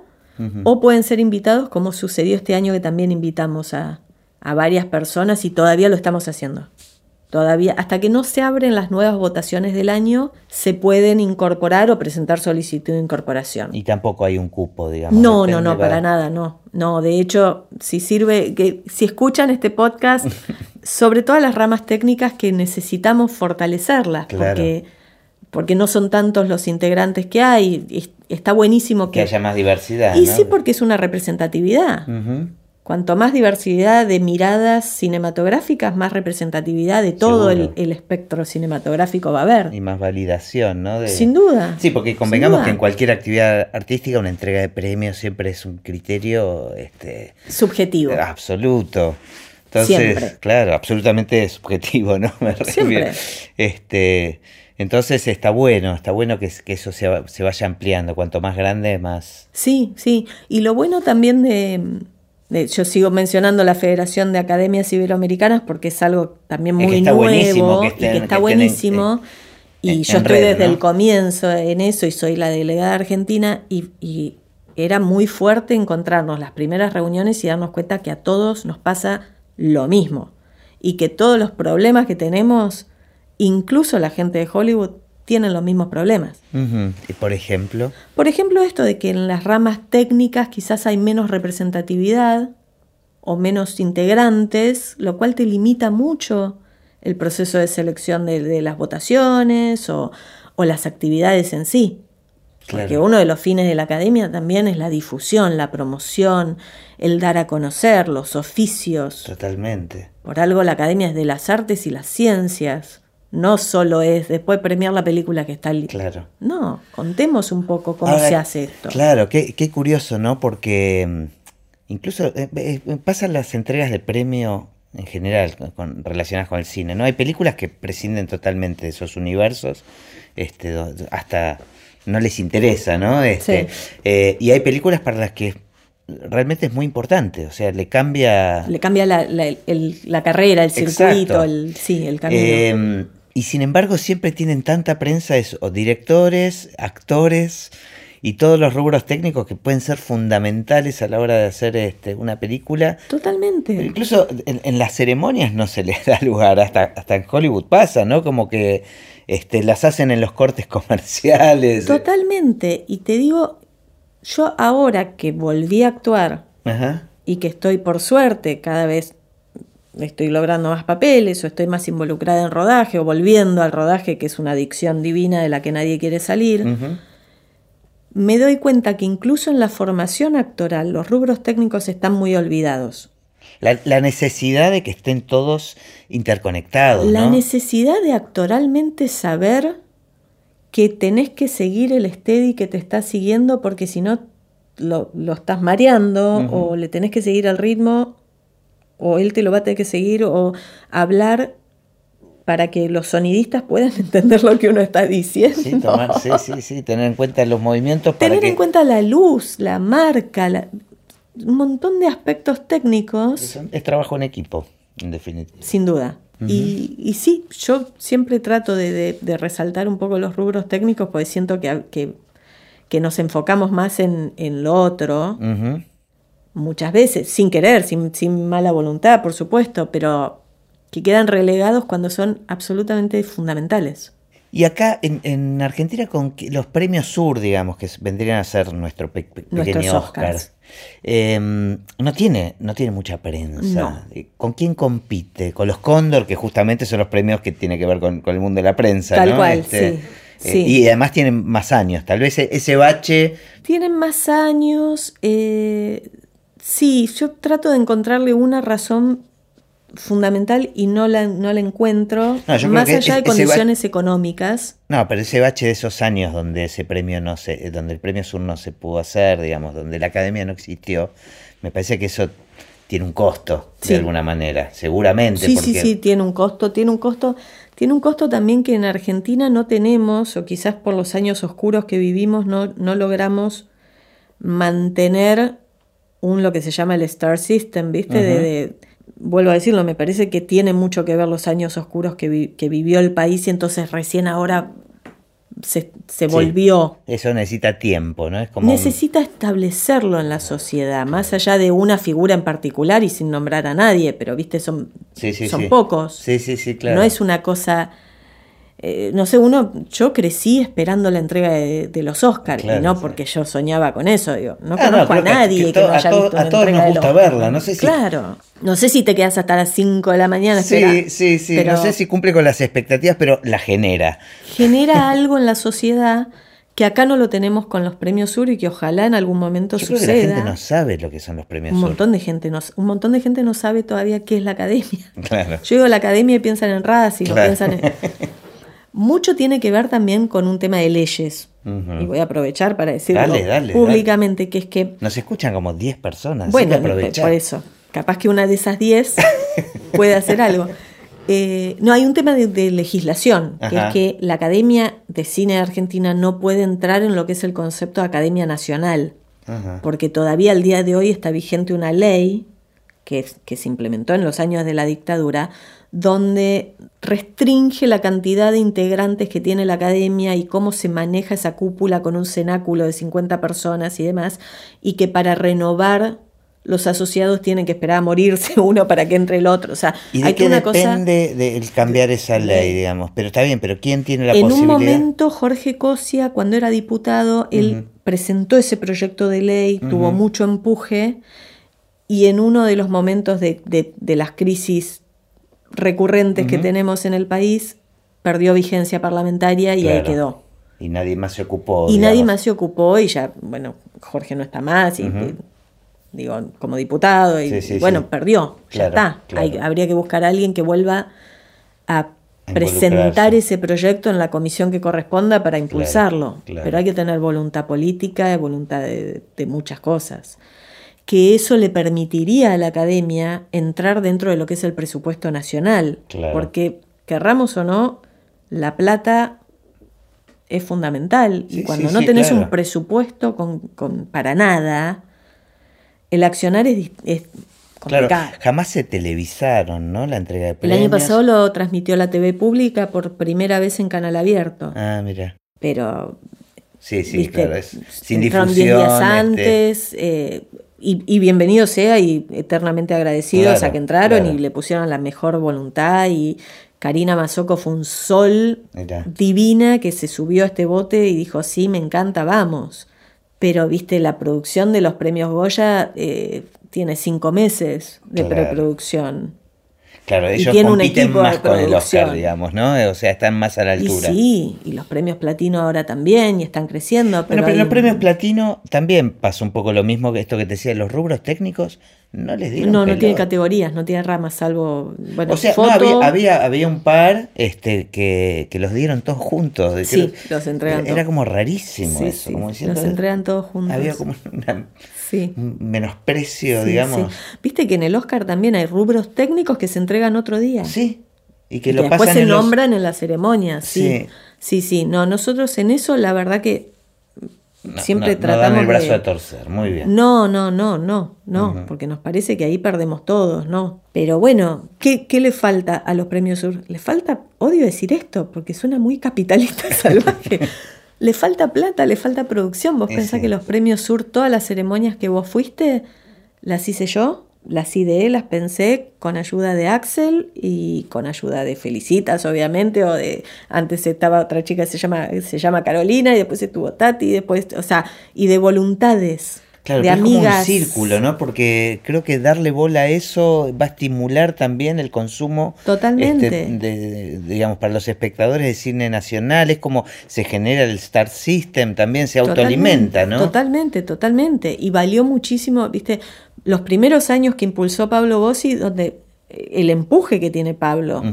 o pueden ser invitados, como sucedió este año que también invitamos a, a varias personas y todavía lo estamos haciendo. Todavía, hasta que no se abren las nuevas votaciones del año, se pueden incorporar o presentar solicitud de incorporación. Y tampoco hay un cupo, digamos. No, no, no, para nada, no. No, de hecho, si sirve, que si escuchan este podcast, sobre todas las ramas técnicas que necesitamos fortalecerlas, porque, porque no son tantos los integrantes que hay. está buenísimo que, haya más diversidad. Y sí, porque es una representatividad. Cuanto más diversidad de miradas cinematográficas, más representatividad de todo el, espectro cinematográfico va a haber. Y más validación, ¿no? Sin duda. Sí, porque convengamos que en cualquier actividad artística una entrega de premios siempre es un criterio este, subjetivo. Absoluto. Entonces, claro, absolutamente subjetivo, ¿no? Me Siempre. Este, entonces está bueno, está bueno que, que eso se, se vaya ampliando. Cuanto más grande, más. Sí, sí. Y lo bueno también de yo sigo mencionando la Federación de Academias Iberoamericanas porque es algo también muy nuevo y que está buenísimo. y yo estoy desde el comienzo en eso y soy la delegada argentina y, era muy fuerte encontrarnos las primeras reuniones y darnos cuenta que a todos nos pasa lo mismo y que todos los problemas que tenemos, incluso la gente de Hollywood, tienen los mismos problemas. ¿Y por ejemplo? Por ejemplo, esto de que en las ramas técnicas quizás hay menos representatividad o menos integrantes, lo cual te limita mucho el proceso de selección de, las votaciones o, las actividades en sí. Porque uno de los fines de la academia también es la difusión, la promoción, el dar a conocer los oficios. Totalmente. Por algo la academia es de las artes y las ciencias. No solo es después premiar la película que está lista. Claro. No, contemos un poco cómo se hace esto. Claro, qué, qué curioso, ¿no? Porque mm, incluso eh, eh, pasan las entregas de premio en general con, relacionadas con el cine, ¿no? Hay películas que prescinden totalmente de esos universos, este, hasta no les interesa, ¿no? Este, eh, y hay películas para las que realmente es muy importante, o sea, le cambia... Le cambia la, la, carrera, el circuito, el, sí, el camino. Y sin embargo siempre tienen tanta prensa eso, directores, actores y todos los rubros técnicos que pueden ser fundamentales a la hora de hacer este, una película. Totalmente. incluso en, las ceremonias no se les da lugar, hasta, hasta en Hollywood pasa, ¿no? Como que este, las hacen en los cortes comerciales. Totalmente. Y te digo, yo ahora que volví a actuar y que estoy por suerte cada vez estoy logrando más papeles o estoy más involucrada en rodaje o volviendo al rodaje, que es una adicción divina de la que nadie quiere salir, me doy cuenta que incluso en la formación actoral los rubros técnicos están muy olvidados. La, necesidad de que estén todos interconectados. La necesidad de actoralmente saber que tenés que seguir el steady que te está siguiendo porque si no lo, estás mareando o le tenés que seguir al ritmo o él te lo va a tener que seguir o hablar para que los sonidistas puedan entender lo que uno está diciendo. Sí, sí, sí, tener en cuenta los movimientos. tener en cuenta la luz, la marca, un montón de aspectos técnicos. Es, trabajo en equipo, en definitiva. Sin duda. y, y, sí, yo siempre trato de, resaltar un poco los rubros técnicos porque siento que, que, nos enfocamos más en, lo otro muchas veces, sin querer, sin, mala voluntad, por supuesto, pero que quedan relegados cuando son absolutamente fundamentales. Y acá en, Argentina con los premios Sur, digamos, que vendrían a ser nuestro pequeño Oscar, em, no, tiene, no tiene mucha prensa. ¿Con quién compite? Con los Cóndor, que justamente son los premios que tienen que ver con, el mundo de la prensa. Tal cual, este, sí, eh, y además tienen más años. Tal vez e-, ese bache... Tienen más años. Eh, Sí, yo trato de encontrarle una razón fundamental y no la, no la encuentro, más allá de condiciones económicas. No, pero ese bache de esos años donde ese premio no se, donde el premio Sur no se pudo hacer, digamos, donde la academia no existió, me parece que eso tiene un costo de alguna manera, seguramente. Sí, sí, sí, tiene un costo, tiene un costo, tiene un costo también que en Argentina no tenemos, o quizás por los años oscuros que vivimos no, no logramos mantener un lo que se llama el Star System, ¿viste? de, vuelvo a decirlo, me parece que tiene mucho que ver los años oscuros que, que vivió el país y entonces recién ahora se, se volvió. Eso necesita tiempo, ¿no? Es como necesita establecerlo en la sociedad, más allá de una figura en particular y sin nombrar a nadie, pero viste, son, son pocos. Sí, sí, sí, claro. No es una cosa eh, no sé, uno, yo crecí esperando la entrega de, los Oscars, y no porque yo soñaba con eso, digo, no ah, conozco a nadie que, no haya visto A todos nos gusta verla, no sé si... Claro, no sé si te quedas hasta las 5 de la mañana. Sí, sí, sí, no sé si cumple con las expectativas, pero la genera. Genera algo en la sociedad que acá no lo tenemos con los premios Sur y que ojalá en algún momento Yo suceda. Creo que la gente no sabe lo que son los premios un Sur. Montón de gente no, un montón de gente no sabe todavía qué es la academia. Yo digo la academia y piensan en Racing, claro. piensan en... Mucho tiene que ver también con un tema de leyes. Y voy a aprovechar para decirlo dale, dale, públicamente, dale. que es que... Nos escuchan como 10 personas. Bueno, por eso. Capaz que una de esas 10 puede hacer algo. Eh, no, hay un tema de, de legislación, Ajá. que es que la Academia de Cine de Argentina no puede entrar en lo que es el concepto de Academia Nacional, Ajá. porque todavía al día de hoy está vigente una ley que, que se implementó en los años de la dictadura, donde restringe la cantidad de integrantes que tiene la academia y cómo se maneja esa cúpula con un cenáculo de 50 personas y demás, y que para renovar los asociados tienen que esperar a morirse uno para que entre el otro. O sea, ¿Y de hay qué una depende cosa... de cambiar esa ley, digamos? Pero está bien, pero ¿quién tiene la en posibilidad? En un momento, Jorge Cosia, cuando era diputado, él uh -huh. presentó ese proyecto de ley, uh -huh. tuvo mucho empuje, y en uno de los momentos de, de, de las crisis recurrentes uh -huh. que tenemos en el país, perdió vigencia parlamentaria y claro. ahí quedó. Y nadie más se ocupó. Y digamos. nadie más se ocupó y ya, bueno, Jorge no está más y, uh -huh. digo, como diputado y, sí, sí, y bueno, sí. perdió, claro, ya está. Claro. Hay, habría que buscar a alguien que vuelva a presentar ese proyecto en la comisión que corresponda para impulsarlo. Pero hay que tener voluntad política, voluntad de, de muchas cosas que eso le permitiría a la academia entrar dentro de lo que es el presupuesto nacional. Claro. Porque, querramos o no, la plata es fundamental. Sí, y cuando sí, no sí, tenés claro. un presupuesto con, con, para nada, el accionar es, es complicado. Claro, jamás se televisaron, ¿no? La entrega de El premios. año pasado lo transmitió la TV pública por primera vez en canal abierto. Ah, mira. Pero Sí, sí, ¿viste? claro, es sin difusión. 10 días este, antes, eh, y, y bienvenido sea y eternamente agradecidos Claro, a que entraron claro. y le pusieron la mejor voluntad y Karina Mazoco fue un sol Mirá. divina que se subió a este bote y dijo, sí, me encanta, vamos. Pero, viste, la producción de los premios Goya eh, tiene cinco meses de Claro. preproducción. Claro, Y ellos un compiten de más con el Oscar, digamos, ¿no? O sea, están más a la Y altura. sí, y los premios platino ahora también y están creciendo. Bueno, Pero, hay en los un- premios platino también pasa un poco lo mismo que esto que te decía, los rubros técnicos no les dieron No, no tiene categorías, no tiene ramas, salvo. Bueno, O sea, no, había, había, había un par este, que, que los dieron todos juntos. de Sí, los entregan Era todos. como rarísimo Sí, eso. sí, como diciendo, los entregan todos juntos. Había como una- Sí. menosprecio, sí, digamos. sí. Viste que en el Oscar también hay rubros técnicos que se entregan otro día. Sí. Y que Y lo después pasan se en los- nombran en la ceremonia. Sí. Sí. sí, No, nosotros en eso, la verdad que no- siempre no- no tratamos dan el brazo de- a torcer. Muy bien. No, no, no, no, no, porque nos parece que ahí perdemos todos, ¿no? Pero bueno, ¿qué, ¿qué le falta a los premios Sur? Le falta, odio decir esto, porque suena muy capitalista salvaje. Le falta plata, le falta producción. ¿Vos pensás sí. que los premios Sur, todas las ceremonias que vos fuiste, las hice yo? Las ideé, las pensé con ayuda de Axel y con ayuda de Felicitas, obviamente, o de antes estaba otra chica que se llama, se llama Carolina, y después estuvo Tati, y después, o sea, y de voluntades. Claro, de pero es como un amigas. círculo, ¿no? Porque creo que darle bola a eso va a estimular también el consumo. Totalmente. este, de, de- digamos, para los espectadores de cine nacional. Es como se genera el Star System, también se autoalimenta, ¿no? Totalmente, totalmente. Y valió muchísimo, viste, los primeros años que impulsó Pablo Bossi, donde eh, el empuje que tiene Pablo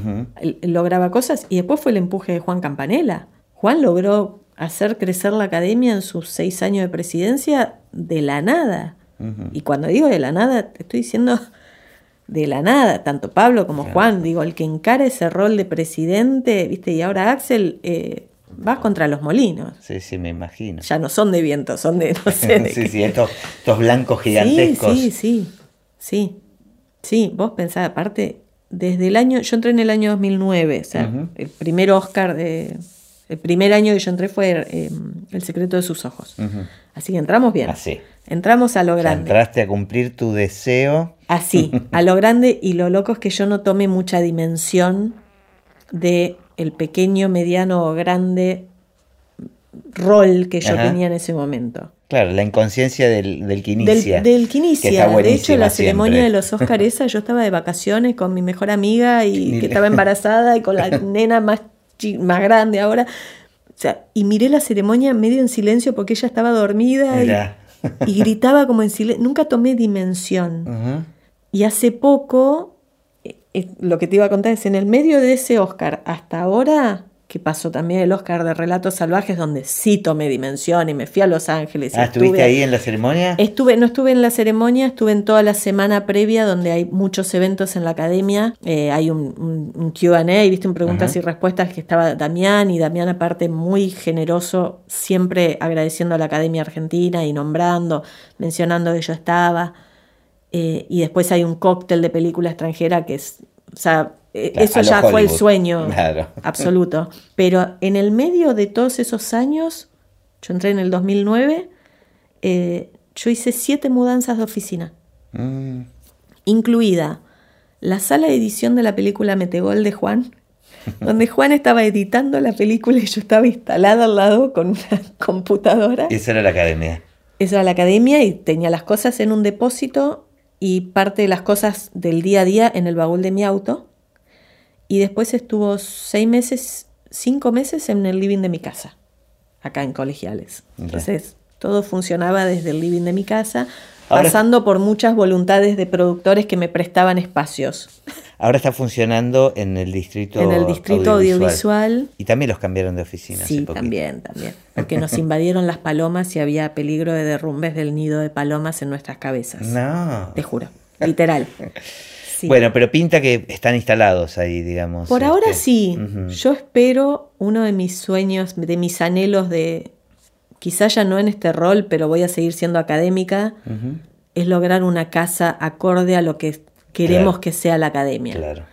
lograba cosas, y después fue el empuje de Juan Campanella. Juan logró hacer crecer la academia en sus seis años de presidencia de la nada. Y cuando digo de la nada, te estoy diciendo de la nada, tanto Pablo como Claro. Juan, digo, el que encara ese rol de presidente, viste, y ahora Axel, eh, vas contra los molinos. Sí, sí, me imagino. Ya no son de viento, son de, no sé, de sí, qué. sí, estos, estos blancos gigantescos. Sí, sí, sí, sí. Sí, vos pensás, aparte, desde el año, yo entré en el año 2009, o sea, el primer Oscar de... El primer año que yo entré fue eh, El secreto de sus ojos. Así que entramos bien. Así. Entramos a lo O sea, grande. entraste a cumplir tu deseo. Así, a lo grande y lo loco es que yo no tomé mucha dimensión de el pequeño, mediano o grande rol que yo Ajá. tenía en ese momento. Claro, la inconsciencia del, del que Del, inicia. del que inicia. de hecho, la ceremonia de los Oscar esa, yo estaba de vacaciones con mi mejor amiga y que estaba embarazada y con la nena más, más grande ahora. sea, y miré la ceremonia medio en silencio porque ella estaba dormida y, gritaba como en silencio. Nunca tomé dimensión. Y hace poco, eh, eh, lo que te iba a contar es, en el medio de ese Oscar, hasta ahora, que pasó también el Oscar de Relatos Salvajes, donde sí tomé dimensión y me fui a Los Ángeles. Ah, ¿estuviste ahí en la ceremonia? Estuve, no estuve en la ceremonia, estuve en toda la semana previa, donde hay muchos eventos en la academia. Eh, hay un, un, QA, viste, un preguntas y respuestas que estaba Damián, y Damián, aparte, muy generoso, siempre agradeciendo a la Academia Argentina y nombrando, mencionando que yo estaba. Eh, y después hay un cóctel de película extranjera que es. O sea, eh, eso ya fue el sueño absoluto. Pero en el medio de todos esos años, yo entré en el 2009, eh, yo hice siete mudanzas de oficina, mm. incluida la sala de edición de la película Metegol de Juan, donde Juan estaba editando la película y yo estaba instalada al lado con una computadora. Esa era la academia. Esa era la academia y tenía las cosas en un depósito y parte de las cosas del día a día en el baúl de mi auto y después estuvo seis meses, cinco meses en el living de mi casa, acá en Colegiales. Entonces, todo funcionaba desde el living de mi casa, pasando por muchas voluntades de productores que me prestaban espacios. Ahora está funcionando en el distrito En el distrito audiovisual. Y también los cambiaron de oficina. Sí, también, también. Porque nos invadieron las palomas y había peligro de derrumbes del nido de palomas en nuestras cabezas. No. Te juro, literal. Bueno, pero pinta que están instalados ahí, digamos. Por ahora este, sí. Yo espero uno de mis sueños, de mis anhelos de, quizá ya no en este rol, pero voy a seguir siendo académica, es lograr una casa acorde a lo que queremos que sea la academia. Claro.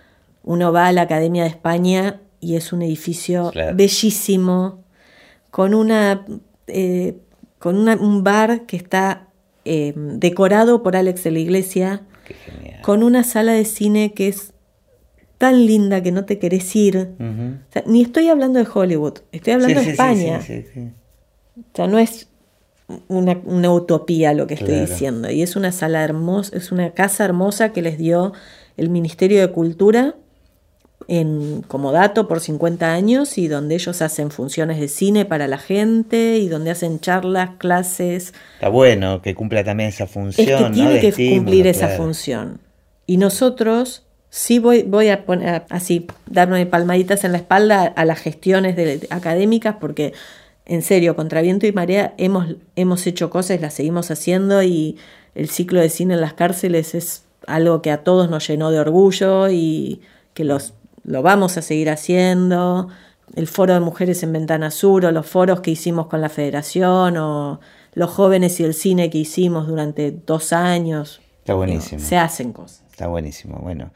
Uno va a la Academia de España y es un edificio bellísimo, con una... Eh, con un bar que está eh, decorado por Alex de la Iglesia, con una sala de cine que es tan linda que no te querés ir. ni estoy hablando de Hollywood, estoy hablando de España. o sea, no es una, utopía lo que estoy diciendo. Y es una sala hermosa, es una casa hermosa que les dio el Ministerio de Cultura en, como dato por 50 años y donde ellos hacen funciones de cine para la gente y donde hacen charlas, clases. Está bueno que cumpla también esa función. Es que tiene que cumplir esa función. Y nosotros sí voy, voy a poner así, darme palmaditas en la espalda a las gestiones de, académicas porque en serio, contra viento y marea hemos, hemos hecho cosas, las seguimos haciendo y el ciclo de cine en las cárceles es algo que a todos nos llenó de orgullo y que los, lo vamos a seguir haciendo. El foro de mujeres en Ventana Sur o los foros que hicimos con la federación o los jóvenes y el cine que hicimos durante dos años. Está buenísimo. se hacen cosas. Está buenísimo. Bueno,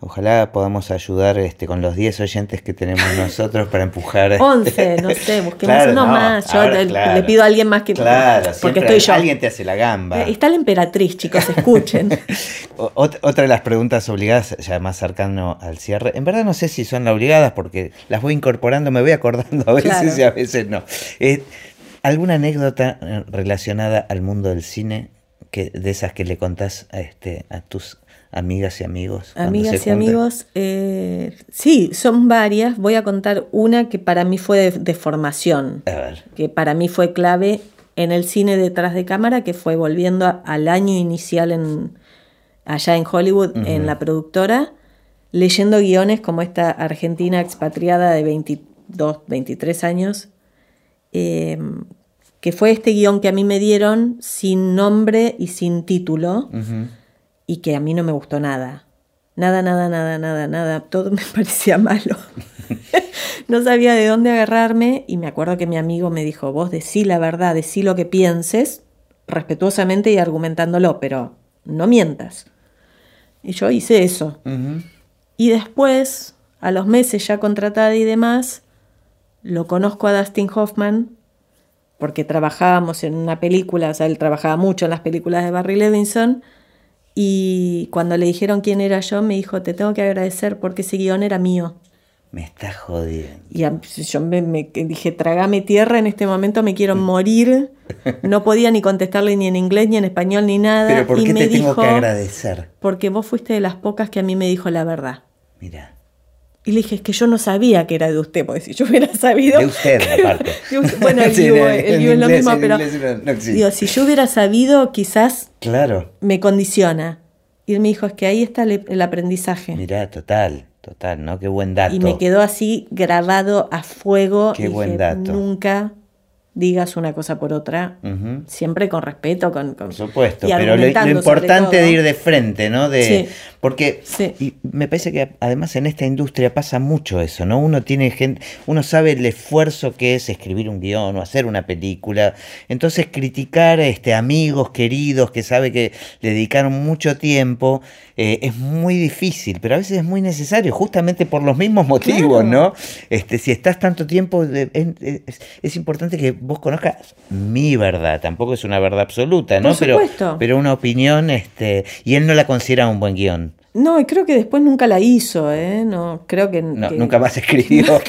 ojalá podamos ayudar este, con los 10 oyentes que tenemos nosotros para empujar. 11, no sé, busquemos uno más. Yo le, pido a alguien más que. Claro, porque estoy yo. Alguien te hace la gamba. Eh, está la emperatriz, chicos, escuchen. Otra de las preguntas obligadas, ya más cercano al cierre. En verdad no sé si son las obligadas porque las voy incorporando, me voy acordando a veces y a veces no. Eh, ¿Alguna anécdota eh, relacionada al mundo del cine que, de esas que le contás a, este, a tus amigas y amigos? Amigas y amigos, eh, sí, son varias. Voy a contar una que para mí fue de, formación, que para mí fue clave en el cine detrás de cámara, que fue volviendo al año inicial en, allá en Hollywood, en la productora, leyendo guiones como esta argentina expatriada de 22, 23 años. Eh, que fue este guion que a mí me dieron sin nombre y sin título, y que a mí no me gustó nada. Nada, nada, nada, nada, nada. Todo me parecía malo. no sabía de dónde agarrarme y me acuerdo que mi amigo me dijo, vos decí la verdad, decí lo que pienses, respetuosamente y argumentándolo, pero no mientas. Y yo hice eso. Y después, a los meses ya contratada y demás, lo conozco a Dustin Hoffman porque trabajábamos en una película, o sea, él trabajaba mucho en las películas de Barry Levinson, y cuando le dijeron quién era yo, me dijo, te tengo que agradecer porque ese guion era mío. Me está jodiendo. Y yo me, dije, tragame tierra, en este momento me quiero morir. No podía ni contestarle ni en inglés, ni en español, ni nada. ¿Pero por qué y me te dijo, tengo que agradecer? Porque vos fuiste de las pocas que a mí me dijo la verdad. Mira. Y le dije, es que yo no sabía que era de usted, porque si yo hubiera sabido... De usted, aparte. bueno, el es lo mismo, pero... digo, si yo hubiera sabido, quizás claro. me condiciona. Y él me dijo, es que ahí está el, aprendizaje. Mirá, total, total, ¿no? Qué buen dato. Y me quedó así grabado a fuego. Qué buen dato. Nunca digas una cosa por otra, siempre con respeto, con, por supuesto, pero lo, importante de ir de frente, ¿no? De, Porque y me parece que además en esta industria pasa mucho eso, ¿no? Uno tiene gente, uno sabe el esfuerzo que es escribir un guion o hacer una película, entonces criticar este, amigos queridos que sabe que le dedicaron mucho tiempo eh, es muy difícil, pero a veces es muy necesario, justamente por los mismos motivos, ¿no? Este, si estás tanto tiempo, es importante que vos conozcas mi verdad, tampoco es una verdad absoluta, ¿no? pero, pero una opinión, este, y él no la considera un buen guion. No, y creo que después nunca la hizo, ¿eh? No, creo que... No, nunca más escribió.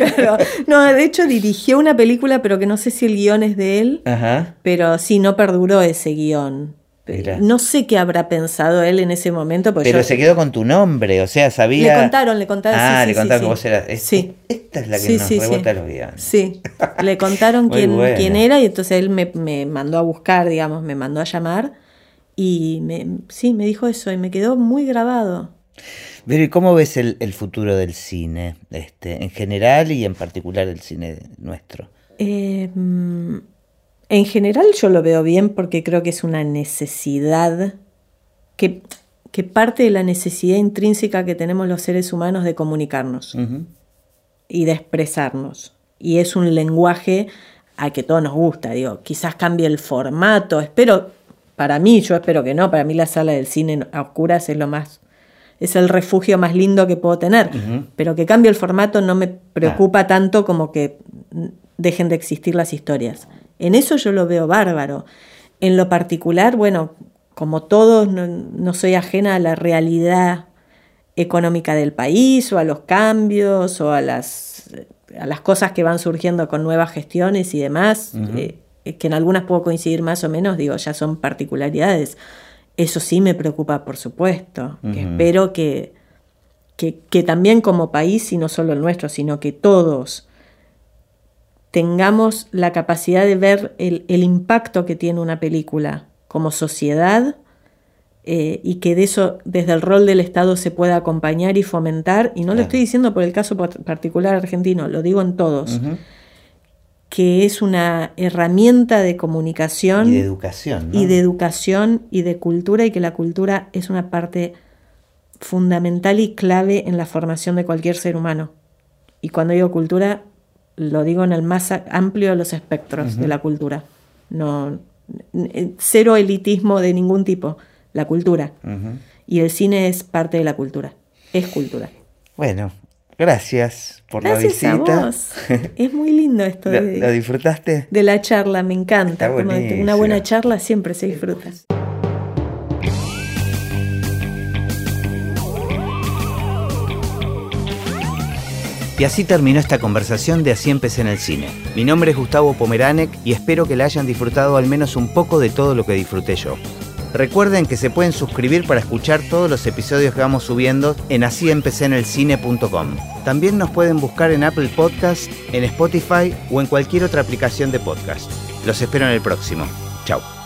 No, de hecho dirigió una película, pero que no sé si el guion es de él. Ajá. Pero sí, no perduró ese guion. No sé qué habrá pensado él en ese momento. Pero se quedó con tu nombre, o sea, sabía. Le contaron, le contaron. Ah, le contaron que vos eras. Sí. Esta es la que nos rebota los guiones. Sí, le contaron quién, quién, era y entonces él me, me, mandó a buscar, digamos, me mandó a llamar y me, sí, me dijo eso y me quedó muy grabado. Pero ¿y cómo ves el, el futuro del cine, este, en general y en particular el cine nuestro? Eh, en general yo lo veo bien porque creo que es una necesidad que, que parte de la necesidad intrínseca que tenemos los seres humanos de comunicarnos y de expresarnos. Y es un lenguaje a que todos nos gusta, digo, quizás cambie el formato, espero, para mí, yo espero que no, para mí la sala del cine a oscuras es lo más, es el refugio más lindo que puedo tener, pero que cambie el formato no me preocupa tanto como que dejen de existir las historias. En eso yo lo veo bárbaro. En lo particular, bueno, como todos, no, soy ajena a la realidad económica del país o a los cambios o a las, a las cosas que van surgiendo con nuevas gestiones y demás, eh, que en algunas puedo coincidir más o menos, digo, ya son particularidades. Eso sí me preocupa, por supuesto, que espero que, que, que, también como país, y no solo el nuestro, sino que todos tengamos la capacidad de ver el, impacto que tiene una película como sociedad eh, y que de eso desde el rol del Estado se pueda acompañar y fomentar, y no lo estoy diciendo por el caso particular argentino, lo digo en todos, que es una herramienta de comunicación y de educación. Y de educación y de cultura y que la cultura es una parte fundamental y clave en la formación de cualquier ser humano. Y cuando digo cultura, lo digo en el más amplio de los espectros de la cultura. No, cero elitismo de ningún tipo, la cultura. Y el cine es parte de la cultura, es cultura. Bueno, gracias por la visita. Es muy lindo esto. De, ¿Lo, disfrutaste? De la charla, me encanta. una buena charla siempre se disfruta. Y así terminó esta conversación de Así empecé en el cine. Mi nombre es Gustavo Pomeranek y espero que la hayan disfrutado al menos un poco de todo lo que disfruté yo. Recuerden que se pueden suscribir para escuchar todos los episodios que vamos subiendo en asíempecenelcine.com. También nos pueden buscar en Apple Podcast, en Spotify o en cualquier otra aplicación de podcast. Los espero en el próximo. Chao.